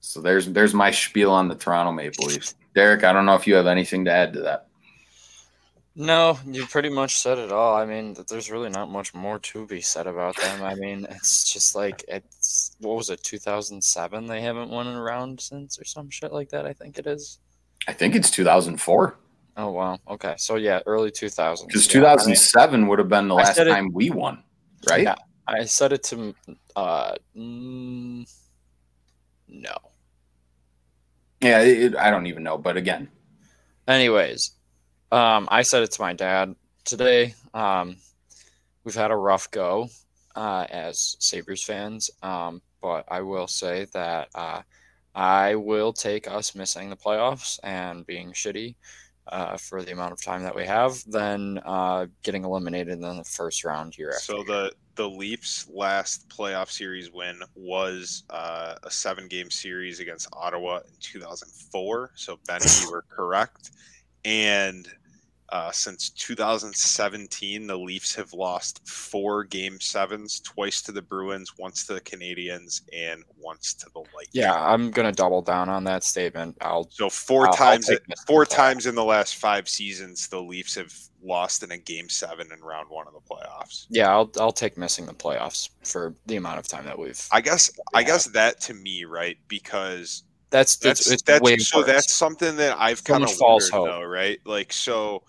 So there's there's my spiel on the Toronto Maple Leafs. Derek, I don't know if you have anything to add to that. No, you pretty much said it all. I mean, there's really not much more to be said about them. I mean, it's just like it's what was it, 2007? They haven't won a round since, or some shit like that. I think it is. I think it's 2004 Oh wow. Okay, so yeah, early 2000s. because Yeah, I mean, 2007 would have been the last it- time we won, right? Yeah. I said it to uh mm, no. Yeah, it, I don't even know, but again, Anyways, um, I said it to my dad today. Um, we've had a rough go uh, as Sabres fans, um, but I will say that uh, I will take us missing the playoffs and being shitty uh, for the amount of time that we have than uh, getting eliminated in the first round year after. So the the Leafs' last playoff series win was uh, a seven game series against Ottawa in 2004. So Ben, you were correct. And uh, since 2017, the Leafs have lost four game sevens, twice to the Bruins, once to the Canadiens, and once to the Lightning. yeah, I'm gonna double down on that statement. I'll So 4 I'll- I'll times, four times in the last five seasons, the Leafs have lost in a game seven in round one of the playoffs. yeah, I'll I'll take missing the playoffs for the amount of time that we've. I guess, I guess that to me, right? Because that's that's it's that's way so that's something that I've kind of false hope. though, right? Like so,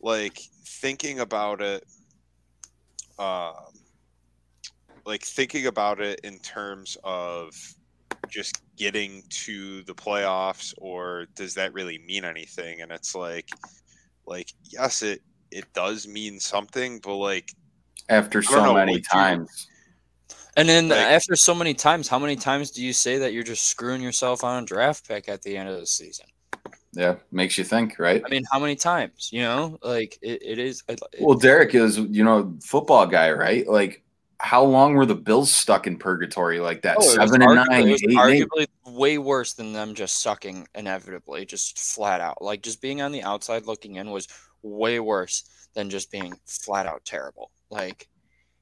like thinking about it, um, like thinking about it in terms of just getting to the playoffs, or does that really mean anything? And it's like, like yes, it it does mean something, but like after so know, many would you- times, And then Like- after so many times, how many times do you say that you're just screwing yourself on a draft pick at the end of the season? Yeah, makes you think, right? I mean, how many times? You know, like it, it is. It, Well, Derek is, you know, football guy, right? Like, how long were the Bills stuck in purgatory like that? oh, Seven and arguably- nine, eight and eight. way worse than them just sucking inevitably, just flat out. Like just being on the outside looking in was way worse than just being flat out terrible. Like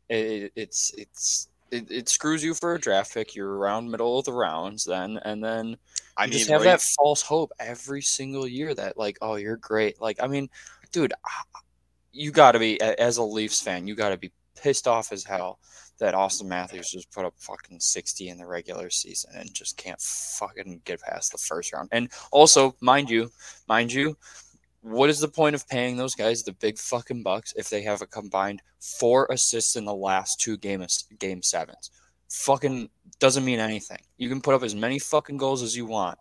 it, it's it's it, it screws you for a draft pick. You're around middle of the rounds then, and then I you mean, just have right, that false hope every single year that like oh you're great. Like i mean dude you got to be as a leafs fan you got to be pissed off as hell that austin matthews just put up fucking 60 in the regular season and just can't fucking get past the first round. And also mind you mind you what is the point of paying those guys the big fucking bucks if they have a combined four assists in the last two game game sevens fucking doesn't mean anything. You can put up as many fucking goals as you want,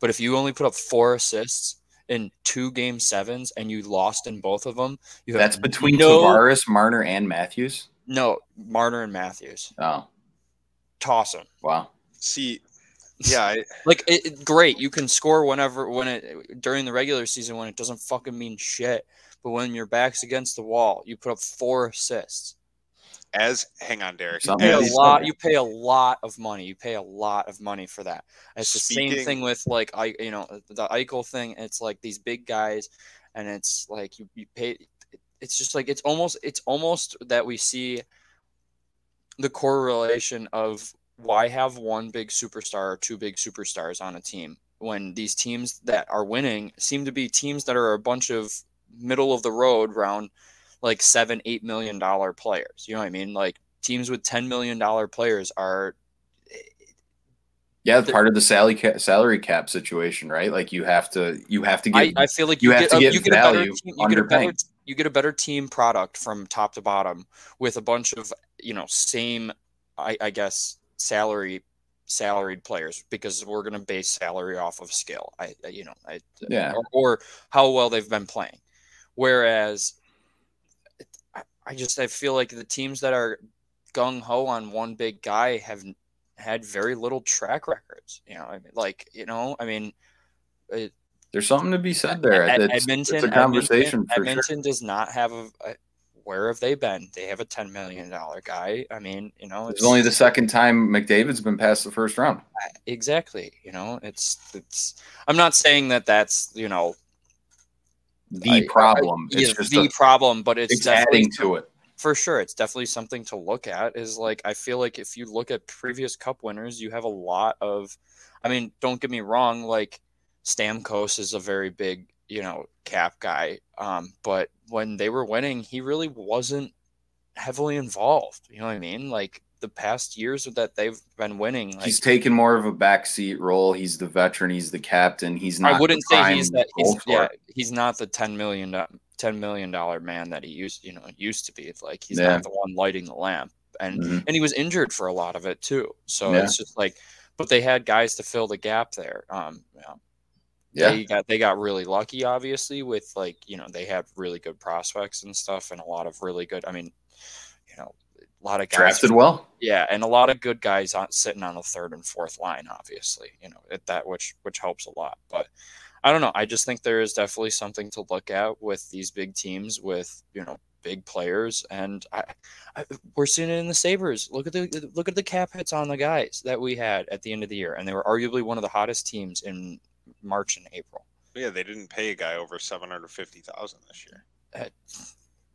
but if you only put up four assists in two game sevens and you lost in both of them, you have That's between no, Tavares, Marner, and Matthews. no Marner and Matthews. Oh, Toss them. wow. see, yeah, I, Like it, it- great, you can score whenever when it during the regular season when it doesn't fucking mean shit. But when your back's against the wall, you put up four assists. As hang on, Derek. Some pay a lot. You pay a lot of money. You pay a lot of money for that. It's the same thing with like I, you know, the Eichel thing. It's like these big guys, and it's like you, you pay. It's just like it's almost it's almost that we see the correlation of why have one big superstar or two big superstars on a team when these teams that are winning seem to be teams that are a bunch of middle of the road round like seven eight million dollar players you know what i mean like teams with 10 million dollar players are Yeah, part of the salary cap, salary cap situation, right? Like you have to, you have to get. I feel like you you, have get, to a, get you get value team, you get a better you get a better team product from top to bottom with a bunch of you know same I, I guess salary salaried players because we're going to base salary off of skill. I I- you know I Yeah. or, or how well they've been playing. Whereas I, just I feel like the teams that are gung ho on one big guy have had very little track records. You know, I mean, like you know, I mean, it, There's something to be said there. Ed- It's, Edmonton, it's a conversation Edmonton, for sure. Does not have a, a. Where have they been? They have a ten million dollar guy. I mean, you know, It's only the second time McDavid's been past the first round. exactly. You know, it's it's. I'm not saying that that's you know The I- problem. I- it's is just the a, problem, but it's, it's adding to it. for sure it's definitely something to look at is like i feel like if you look at previous cup winners you have a lot of i mean don't get me wrong like stamkos is a very big you know cap guy um, but when they were winning he really wasn't heavily involved you know what i mean like the past years that they've been winning like he's taken more of a backseat role. He's the veteran. He's the captain. He's not. I wouldn't the say he's that. He's, yeah, he's not the ten million do- ten million dollar man that he used you know used to be. It's like he's Yeah. not the one lighting the lamp and Mhm. and he was injured for a lot of it too. So Yeah. it's just like, but they had guys to fill the gap there. Um, yeah. Yeah. They got they got really lucky, obviously, with like you know they had really good prospects and stuff, and a lot of really good. I mean, you know, a lot of guys Drafted well. yeah, and a lot of good guys on sitting on the third and fourth line, obviously, you know, at that which which helps a lot. But I don't know. I just think there is definitely something to look at with these big teams with you know big players, and I, I we're seeing it in the Sabres. Look at the look at the cap hits on the guys that we had at the end of the year, and they were arguably one of the hottest teams in March and April. Yeah, they didn't pay a guy over seven hundred fifty thousand this year. Uh,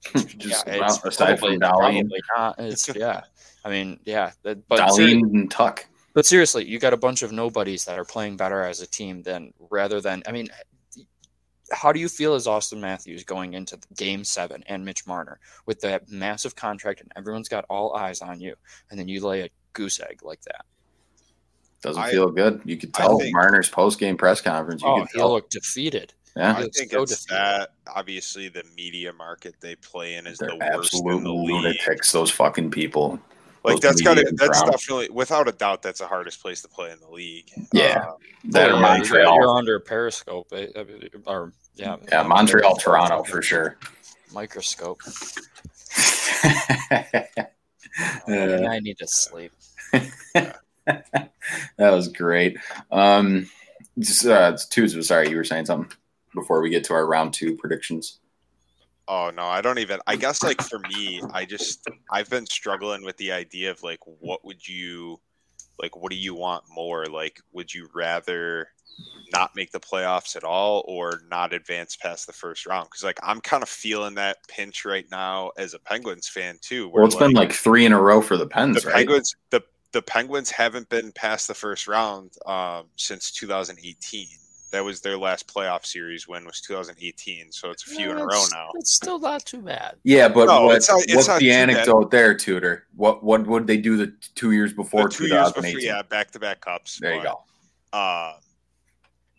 Just yeah, about- it's aside probably, from Dahlin, not. It's yeah. I mean, yeah, that- but Dahlin and Tuch. But seriously, you got a bunch of nobodies that are playing better as a team than rather than. I mean, how do you feel as Austin Matthews going into Game Seven and Mitch Marner with that massive contract and everyone's got all eyes on you, and then you lay a goose egg like that? Doesn't I- feel good. You could tell think- Marner's post game press conference. You Oh, could he tell. looked defeated. Yeah, I think so it's defeated. that. Obviously, the media market they play in is they're the worst in absolute the league. lunatics. Those fucking people. Like that's got to that's crowd. definitely without a doubt that's the hardest place to play in the league. Yeah. Uh, That Oh, or yeah, Montreal. You're under Periscope, eh, I mean, or yeah, Yeah, Montreal, Toronto for sure. Microscope. Uh, I need to sleep. that was great. Um, just, uh, Tuesday, sorry, you were saying something before we get to our round two predictions. oh no, I don't even. I guess like for me, I just I've been struggling with the idea of like what would you like what do you want more? Like would you rather not make the playoffs at all or not advance past the first round? Because like I'm kind of feeling that pinch right now as a Penguins fan too. Well, it's been like three in a row for the the Pens, right? Penguins the the Penguins haven't been past the first round um, since 2018. That was their last playoff series win was 2018, so it's a few in a row now. It's still not too bad. Yeah, but No, what, it's not- it's what's not the too bad. anecdote there, Tudor? What what would they do the two years before The two years before, 2018? yeah, back to back cups. there you go. Uh,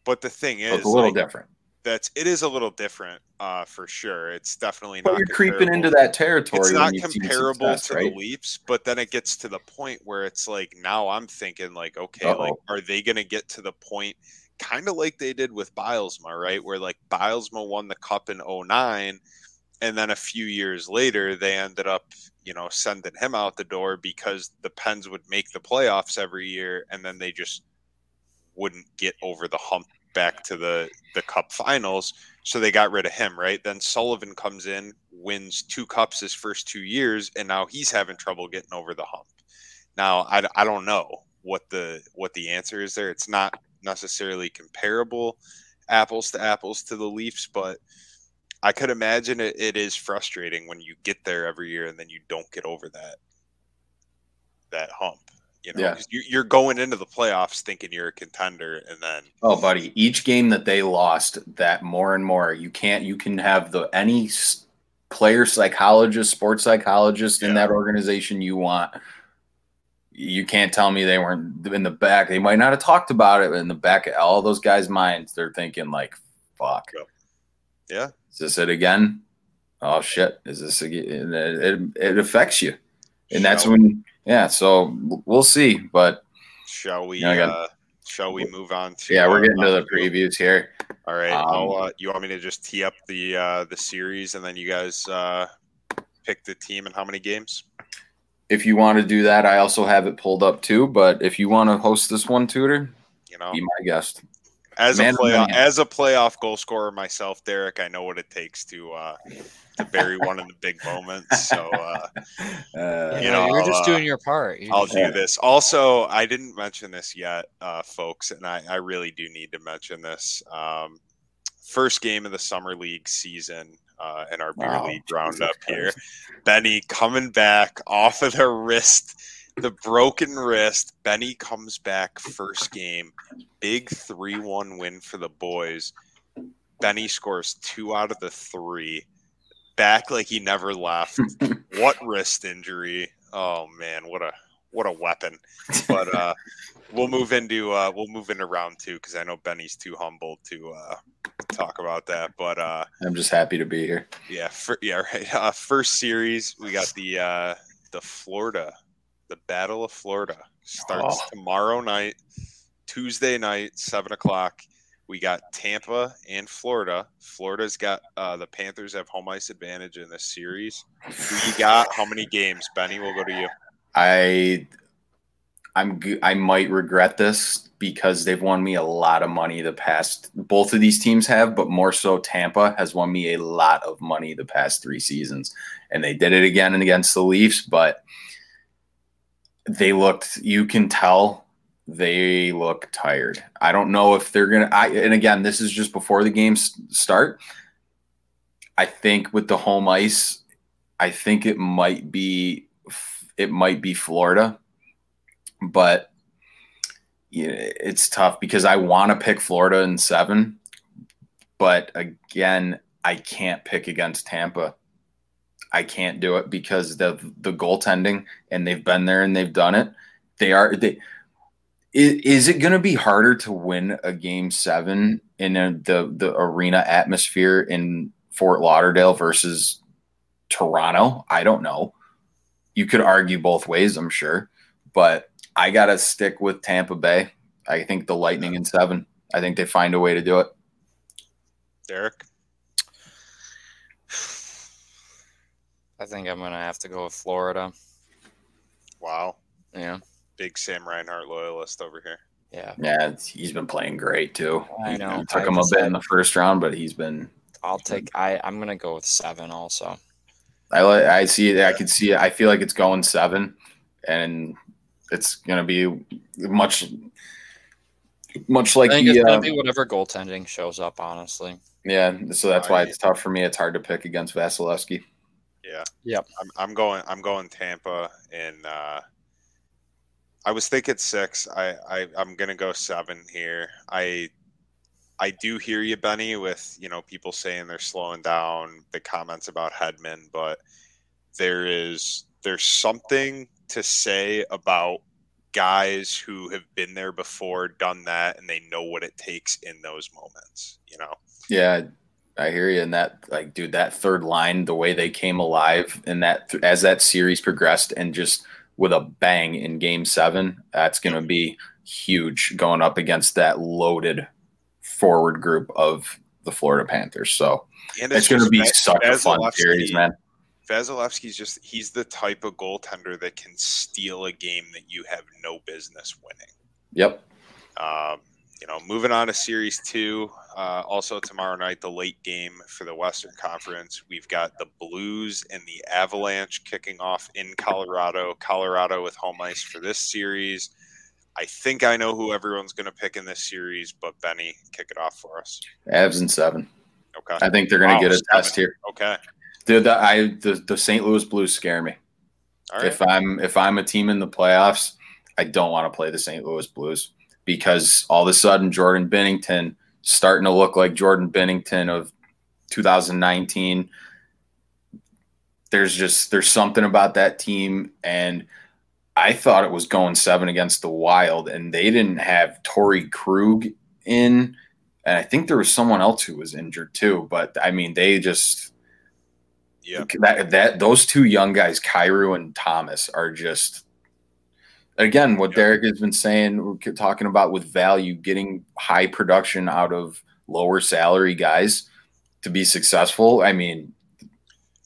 but the thing So is, it's a little like, different. that's it is a little different uh, for sure. It's definitely But not. you're creeping into that territory. It's not comparable success, to right? the Leafs, but then it gets to the point where it's like now I'm thinking like, okay, Uh-oh. like are they going to get to the point, kind of like they did with Bylsma, right? Where like Bylsma won the cup in 09 and then a few years later they ended up, you know, sending him out the door because the Pens would make the playoffs every year and then they just wouldn't get over the hump back to the the cup finals. So they got rid of him right? Then sullivan comes in wins two cups his first two years and now he's having trouble getting over the hump. Now i, I don't know what the what the answer is there. It's not necessarily comparable apples to apples to the leafs but i could imagine it, it is frustrating when you get there every year and then you don't get over that that hump you know Yeah. you're going into the playoffs thinking you're a contender and then Oh, buddy, each game that they lost, that more and more, you can't. You can have the any player psychologist, sports psychologist in that organization you want. You can't tell me they weren't in the back. They might not have talked about it, but in the back of all those guys' minds, they're thinking like, "Fuck, yeah is this it again? Oh shit, is this again?" It, it, it affects you, and that's Shall- when, yeah. So we'll see, but Shall we? Yeah, I got- uh, shall we move on to? yeah, we're uh, getting to the previews here. All right. Um, uh, you want me to just tee up the uh, the series and then you guys uh, pick the team and how many games? If you want to do that, I also have it pulled up too. But if you want to host this one, Tudor, You know, be my guest. as man a of playoff as a playoff goal scorer myself, Derek, I know what it takes to uh, to bury one in the big moments. So uh, Uh, You know, you're I'll, just uh, doing your part. You I'll just- do this. Also, I didn't mention this yet, uh, folks, and I, I really do need to mention this. Um, first game of the summer league season uh, in our beer Wow, league roundup here. Benny coming back off of the wrist, the broken wrist. Benny comes back first game, big three-one win for the boys. Benny scores two out of the three. Back like he never left. what wrist injury? Oh man, what a what a weapon. But uh we'll move into uh we'll move into round two because I know Benny's too humble to uh talk about that. But uh I'm just happy to be here. yeah, fir- yeah, right. Uh, first series, we got the uh, the Florida, the Battle of Florida starts Oh. tomorrow night, Tuesday night, seven o'clock. We got Tampa and Florida. Florida's got uh, the Panthers have home ice advantage in this series. Who you got? How many games? Benny, we'll go to you. I I'm I might regret this because they've won me a lot of money the past both of these teams have, but more so Tampa has won me a lot of money the past 3 seasons. And they did it again and against the Leafs, but they looked you can tell they look tired. I don't know if they're going to I and again, this is just before the games start. I think with the home ice, I think it might be it might be Florida, but it's tough because I want to pick Florida in seven, but again, I can't pick against Tampa. I can't do it because the the goaltending, and they've been there and they've done it. They are they. Is, it going to be harder to win a game seven in a, the the arena atmosphere in Fort Lauderdale versus Toronto? I don't know you could argue both ways, I'm sure, but I got to stick with Tampa Bay. I think the Lightning in seven. I think they find a way to do it. Derek. I think I'm gonna have to go with Florida. Wow. Yeah, Big Sam Reinhart loyalist over here. yeah. Yeah, it's, he's been playing great too. I know. He took I him a bit had- in the first round, but he's been. I'll take. I I'm gonna go with seven also. I like. I see it. I can see it. I feel like it's going seven, and it's gonna be much, much like I think the. it's Uh, gonna be whatever goaltending shows up. Honestly. yeah, so that's why it's tough for me. It's hard to pick against Vasilevskiy. Yeah. Yep. I'm, I'm going. I'm going Tampa, and uh, I was thinking six. I, I I'm gonna go seven here. I I do hear you, Benny, with you know people saying they're slowing down. The comments about Hedman, but there is there's something to say about guys who have been there before, done that, and they know what it takes in those moments. You know. Yeah, I hear you. And that, like, dude, that third line, the way they came alive, and that as that series progressed, and just with a bang in Game Seven, that's going to mm-hmm. be huge going up against that loaded forward group of the Florida Panthers. So And it's going to be such a fun series, man. Vasilevskiy's just he's the type of goaltender that can steal a game that you have no business winning. Yep. Um, you know, moving on to Series Two. Uh, also tomorrow night, the late game for the Western Conference. We've got the Blues and the Avalanche kicking off in Colorado. Colorado with home ice for this series. I think I know who everyone's going to pick in this series, but Benny, kick it off for us. Avs in seven. Okay. I think they're going to Wow, get a seven. test here. Okay. Dude, the, I the, the St. Louis Blues scare me. Right. If I'm if I'm a team in the playoffs, I don't want to play the St. Louis Blues because all of a sudden Jordan Binnington starting to look like Jordan Binnington of 2019. There's just there's something about that team and I thought it was going seven against the Wild, and they didn't have Torey Krug in, and I think there was someone else who was injured too. But I mean, they just yeah. that that those two young guys, Kyrou and Thomas, are just again what Yep. Derek has been saying, we're talking about with value, getting high production out of lower salary guys to be successful. I mean,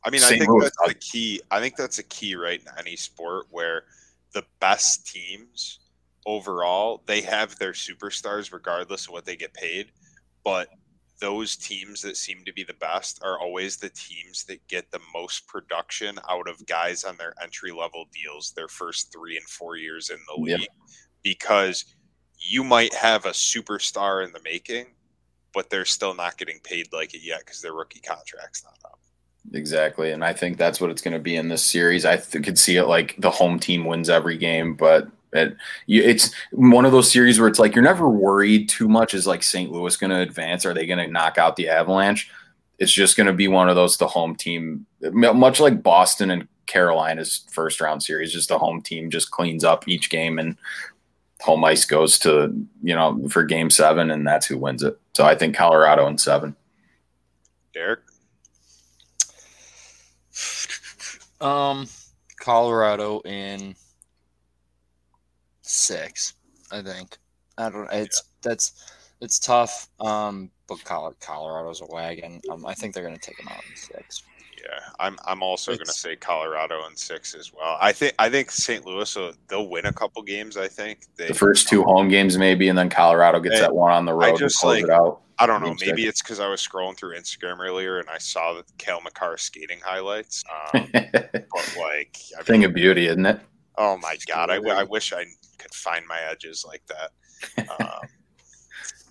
I mean, I think Louis that's does. the key. I think that's a key, right, in any sport where the best teams overall they have their superstars regardless of what they get paid, but those teams that seem to be the best are always the teams that get the most production out of guys on their entry level deals their first three and four years in the league. Because you might have a superstar in the making but they're still not getting paid like it yet because their rookie contract's not up Exactly, and I think that's what it's going to be in this series. I th- could see it like the home team wins every game, but it, it's one of those series where it's like you're never worried too much. Is like St. Louis going to advance? Are they going to knock out the Avalanche? It's just going to be one of those the home team, much like Boston and Carolina's first round series. Just the home team just cleans up each game, and home ice goes to you know for game seven, and that's who wins it. So I think Colorado in seven. derek Um, Colorado in six. I think. I don't. It's that's it's tough. Um, but Colorado's a wagon. Um, I think they're going to take them out in six. Yeah, I'm. I'm also going to say Colorado in six as well. I think. I think St. Louis will they'll win a couple games. I think they, The first two home games, maybe, and then Colorado gets that one on the road just, to close like- it out. I don't know. Maybe six. it's because I was scrolling through Instagram earlier and I saw the Cale Makar skating highlights. Um, but like, I Thing of beauty, isn't it? oh my god, I, I wish I could find my edges like that. Um,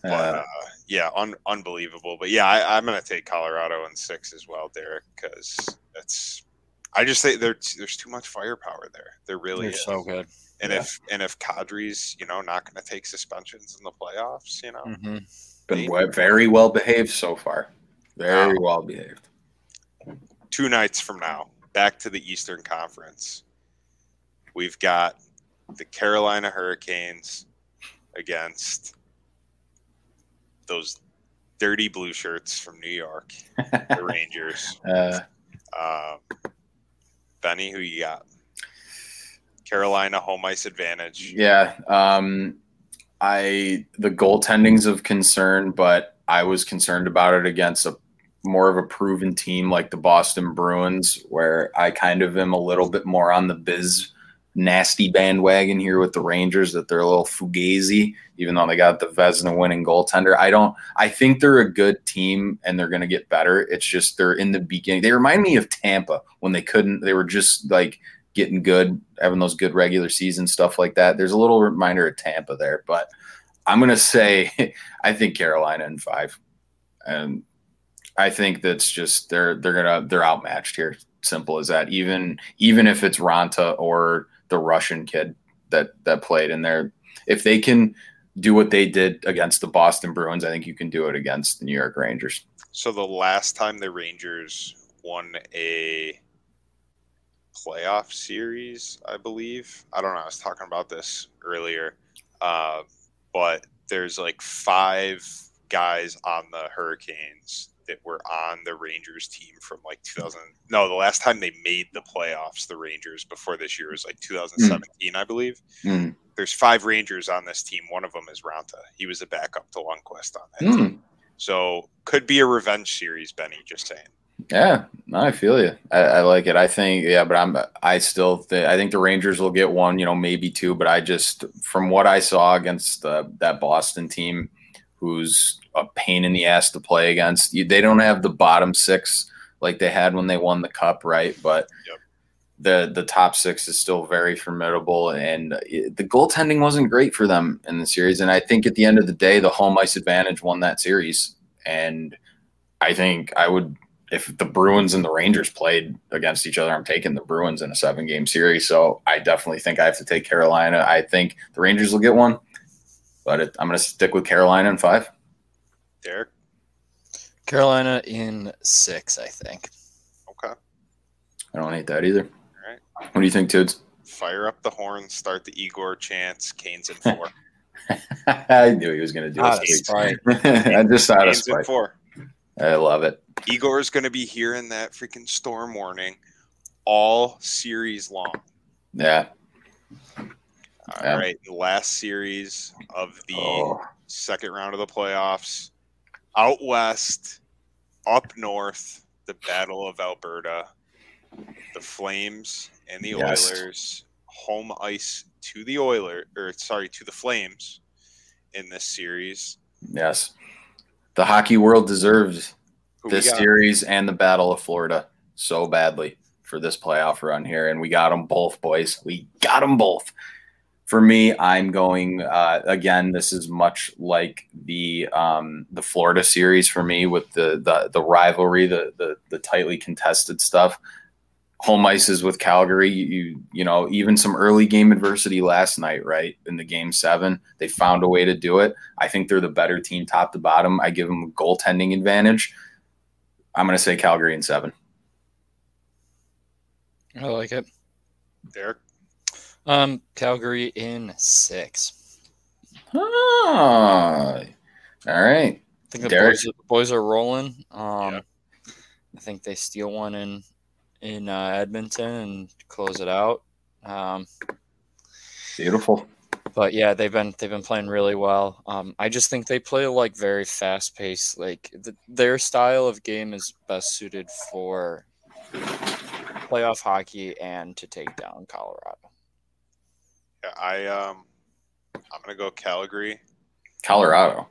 but Uh, yeah, un- unbelievable. But yeah, I, I'm going to take Colorado in six as well, Derek, because that's. I just think there's there's too much firepower there. There really They're is. so good. and Yeah. if and if Kadri's you know not going to take suspensions in the playoffs, you know, hmm been we- very well behaved so far. Very Wow. well behaved. two nights from now, back to the Eastern Conference. We've got the Carolina Hurricanes against those dirty blue shirts from New York, the Rangers. Uh, Um, Benny, who you got? Carolina home ice advantage. yeah. Um, I the goaltending's of concern, but I was concerned about it against a more of a proven team like the Boston Bruins, where I kind of am a little bit more on the biz nasty bandwagon here with the Rangers that they're a little fugazi, even though they got the Vezina winning goaltender. I don't I think they're a good team and they're gonna get better. It's just they're in the beginning. They remind me of Tampa when they couldn't, they were just like getting good, having those good regular season stuff like that. There's a little reminder of Tampa there, but I'm gonna say I think Carolina in five. And I think that's just they're they're gonna they're outmatched here. Simple as that. Even even if it's Raanta or the Russian kid that that played in there, if they can do what they did against the Boston Bruins, I think you can do it against the New York Rangers. So the last time the Rangers won a playoff series, I believe. I don't know. I was talking about this earlier, uh, but there's like five guys on the Hurricanes that were on the Rangers team from like 2000. No, the last time they made the playoffs, the Rangers before this year was like 2017, I believe. Mm. There's five Rangers on this team. One of them is Raanta. He was a backup to Lundqvist on that team. Mm. So could be a revenge series, Benny. Just saying. Yeah, no, I feel you. I, I like it. I think, yeah, but I'm, I still, th- I think the Rangers will get one, you know, maybe two. But I just, from what I saw against the, that Boston team, who's a pain in the ass to play against, they don't have the bottom six like they had when they won the cup, right? But Yep. the the top six is still very formidable, and the goaltending wasn't great for them in the series. And I think at the end of the day, the home ice advantage won that series, and I think I would if the Bruins and the Rangers played against each other, I'm taking the Bruins in a seven game series. So I definitely think I have to take Carolina. I think the Rangers will get one, but it, I'm going to stick with Carolina in five. Derek. Carolina in six, I think. Okay. I don't hate that either. All right. What do you think, Toots? Fire up the horn. Start the Igor chants. Canes in four. I knew he was going to do Out of this. spite. I just out of Canes in spite. four. I love it. Igor is going to be hearing that freaking storm warning all series long. Yeah. All Yeah. right. Last series of the Oh, second round of the playoffs. Out west, up north, the Battle of Alberta. The Flames and the Yes. Oilers. Home ice to the Oilers, or sorry, to the Flames in this series. yes. The hockey world deserves Who this series and the Battle of Florida so badly for this playoff run here, and we got them both, boys. We got them both. For me, I'm going uh, again. This is much like the um, the Florida series for me with the the, the rivalry, the, the the tightly contested stuff. Home ice is with Calgary. You you know even some early game adversity last night, right in the game seven, they found a way to do it. I think they're the better team, top to bottom. I give them a goaltending advantage. I'm going to say Calgary in seven. I like it. Derek. Um, Calgary in six. Ah, all right. I think the boys, the boys are rolling. Um, Yeah. I think they steal one in in uh, Edmonton and close it out. Um, Beautiful. but yeah, they've been they've been playing really well. Um, I just think they play like very fast paced. Like th their style of game is best suited for playoff hockey and to take down Colorado. Yeah, I um, I'm gonna go Calgary. Colorado.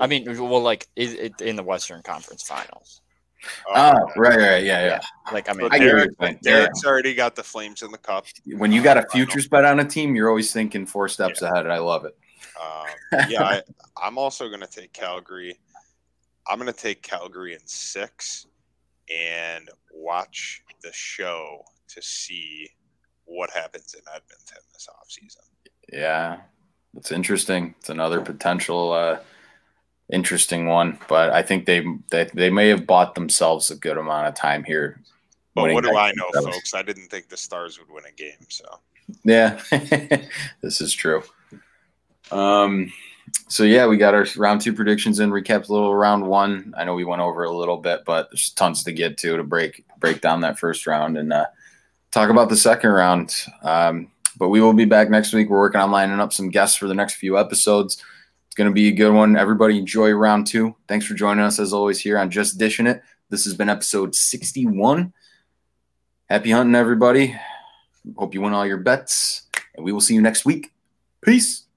I mean, well, like it, it, in the Western Conference Finals. Oh, Ah, right, right, yeah, yeah. Like I mean, I Derek, you're saying. Derek's already got the Flames in the cup. When you got a futures bet on a team, you're always thinking four steps ahead. I love it. Um, yeah, I, I'm also going to take Calgary. I'm going to take Calgary in six and watch the show to see what happens in Edmonton this offseason. Yeah, it's interesting. It's another potential uh, interesting one, but I think they, they they may have bought themselves a good amount of time here. But what do I know, was- folks? I didn't think the Stars would win a game. So Yeah, this is true. Um, so yeah, we got our round two predictions in. Recapped a little round one. I know we went over a little bit, but there's tons to get to to break break down that first round and uh, talk about the second round. Um, but we will be back next week. We're working on lining up some guests for the next few episodes. It's going to be a good one. Everybody enjoy round two. Thanks for joining us as always here on Just Dishing It. This has been episode 61. Happy hunting, everybody. Hope you win all your bets, and we will see you next week. Peace.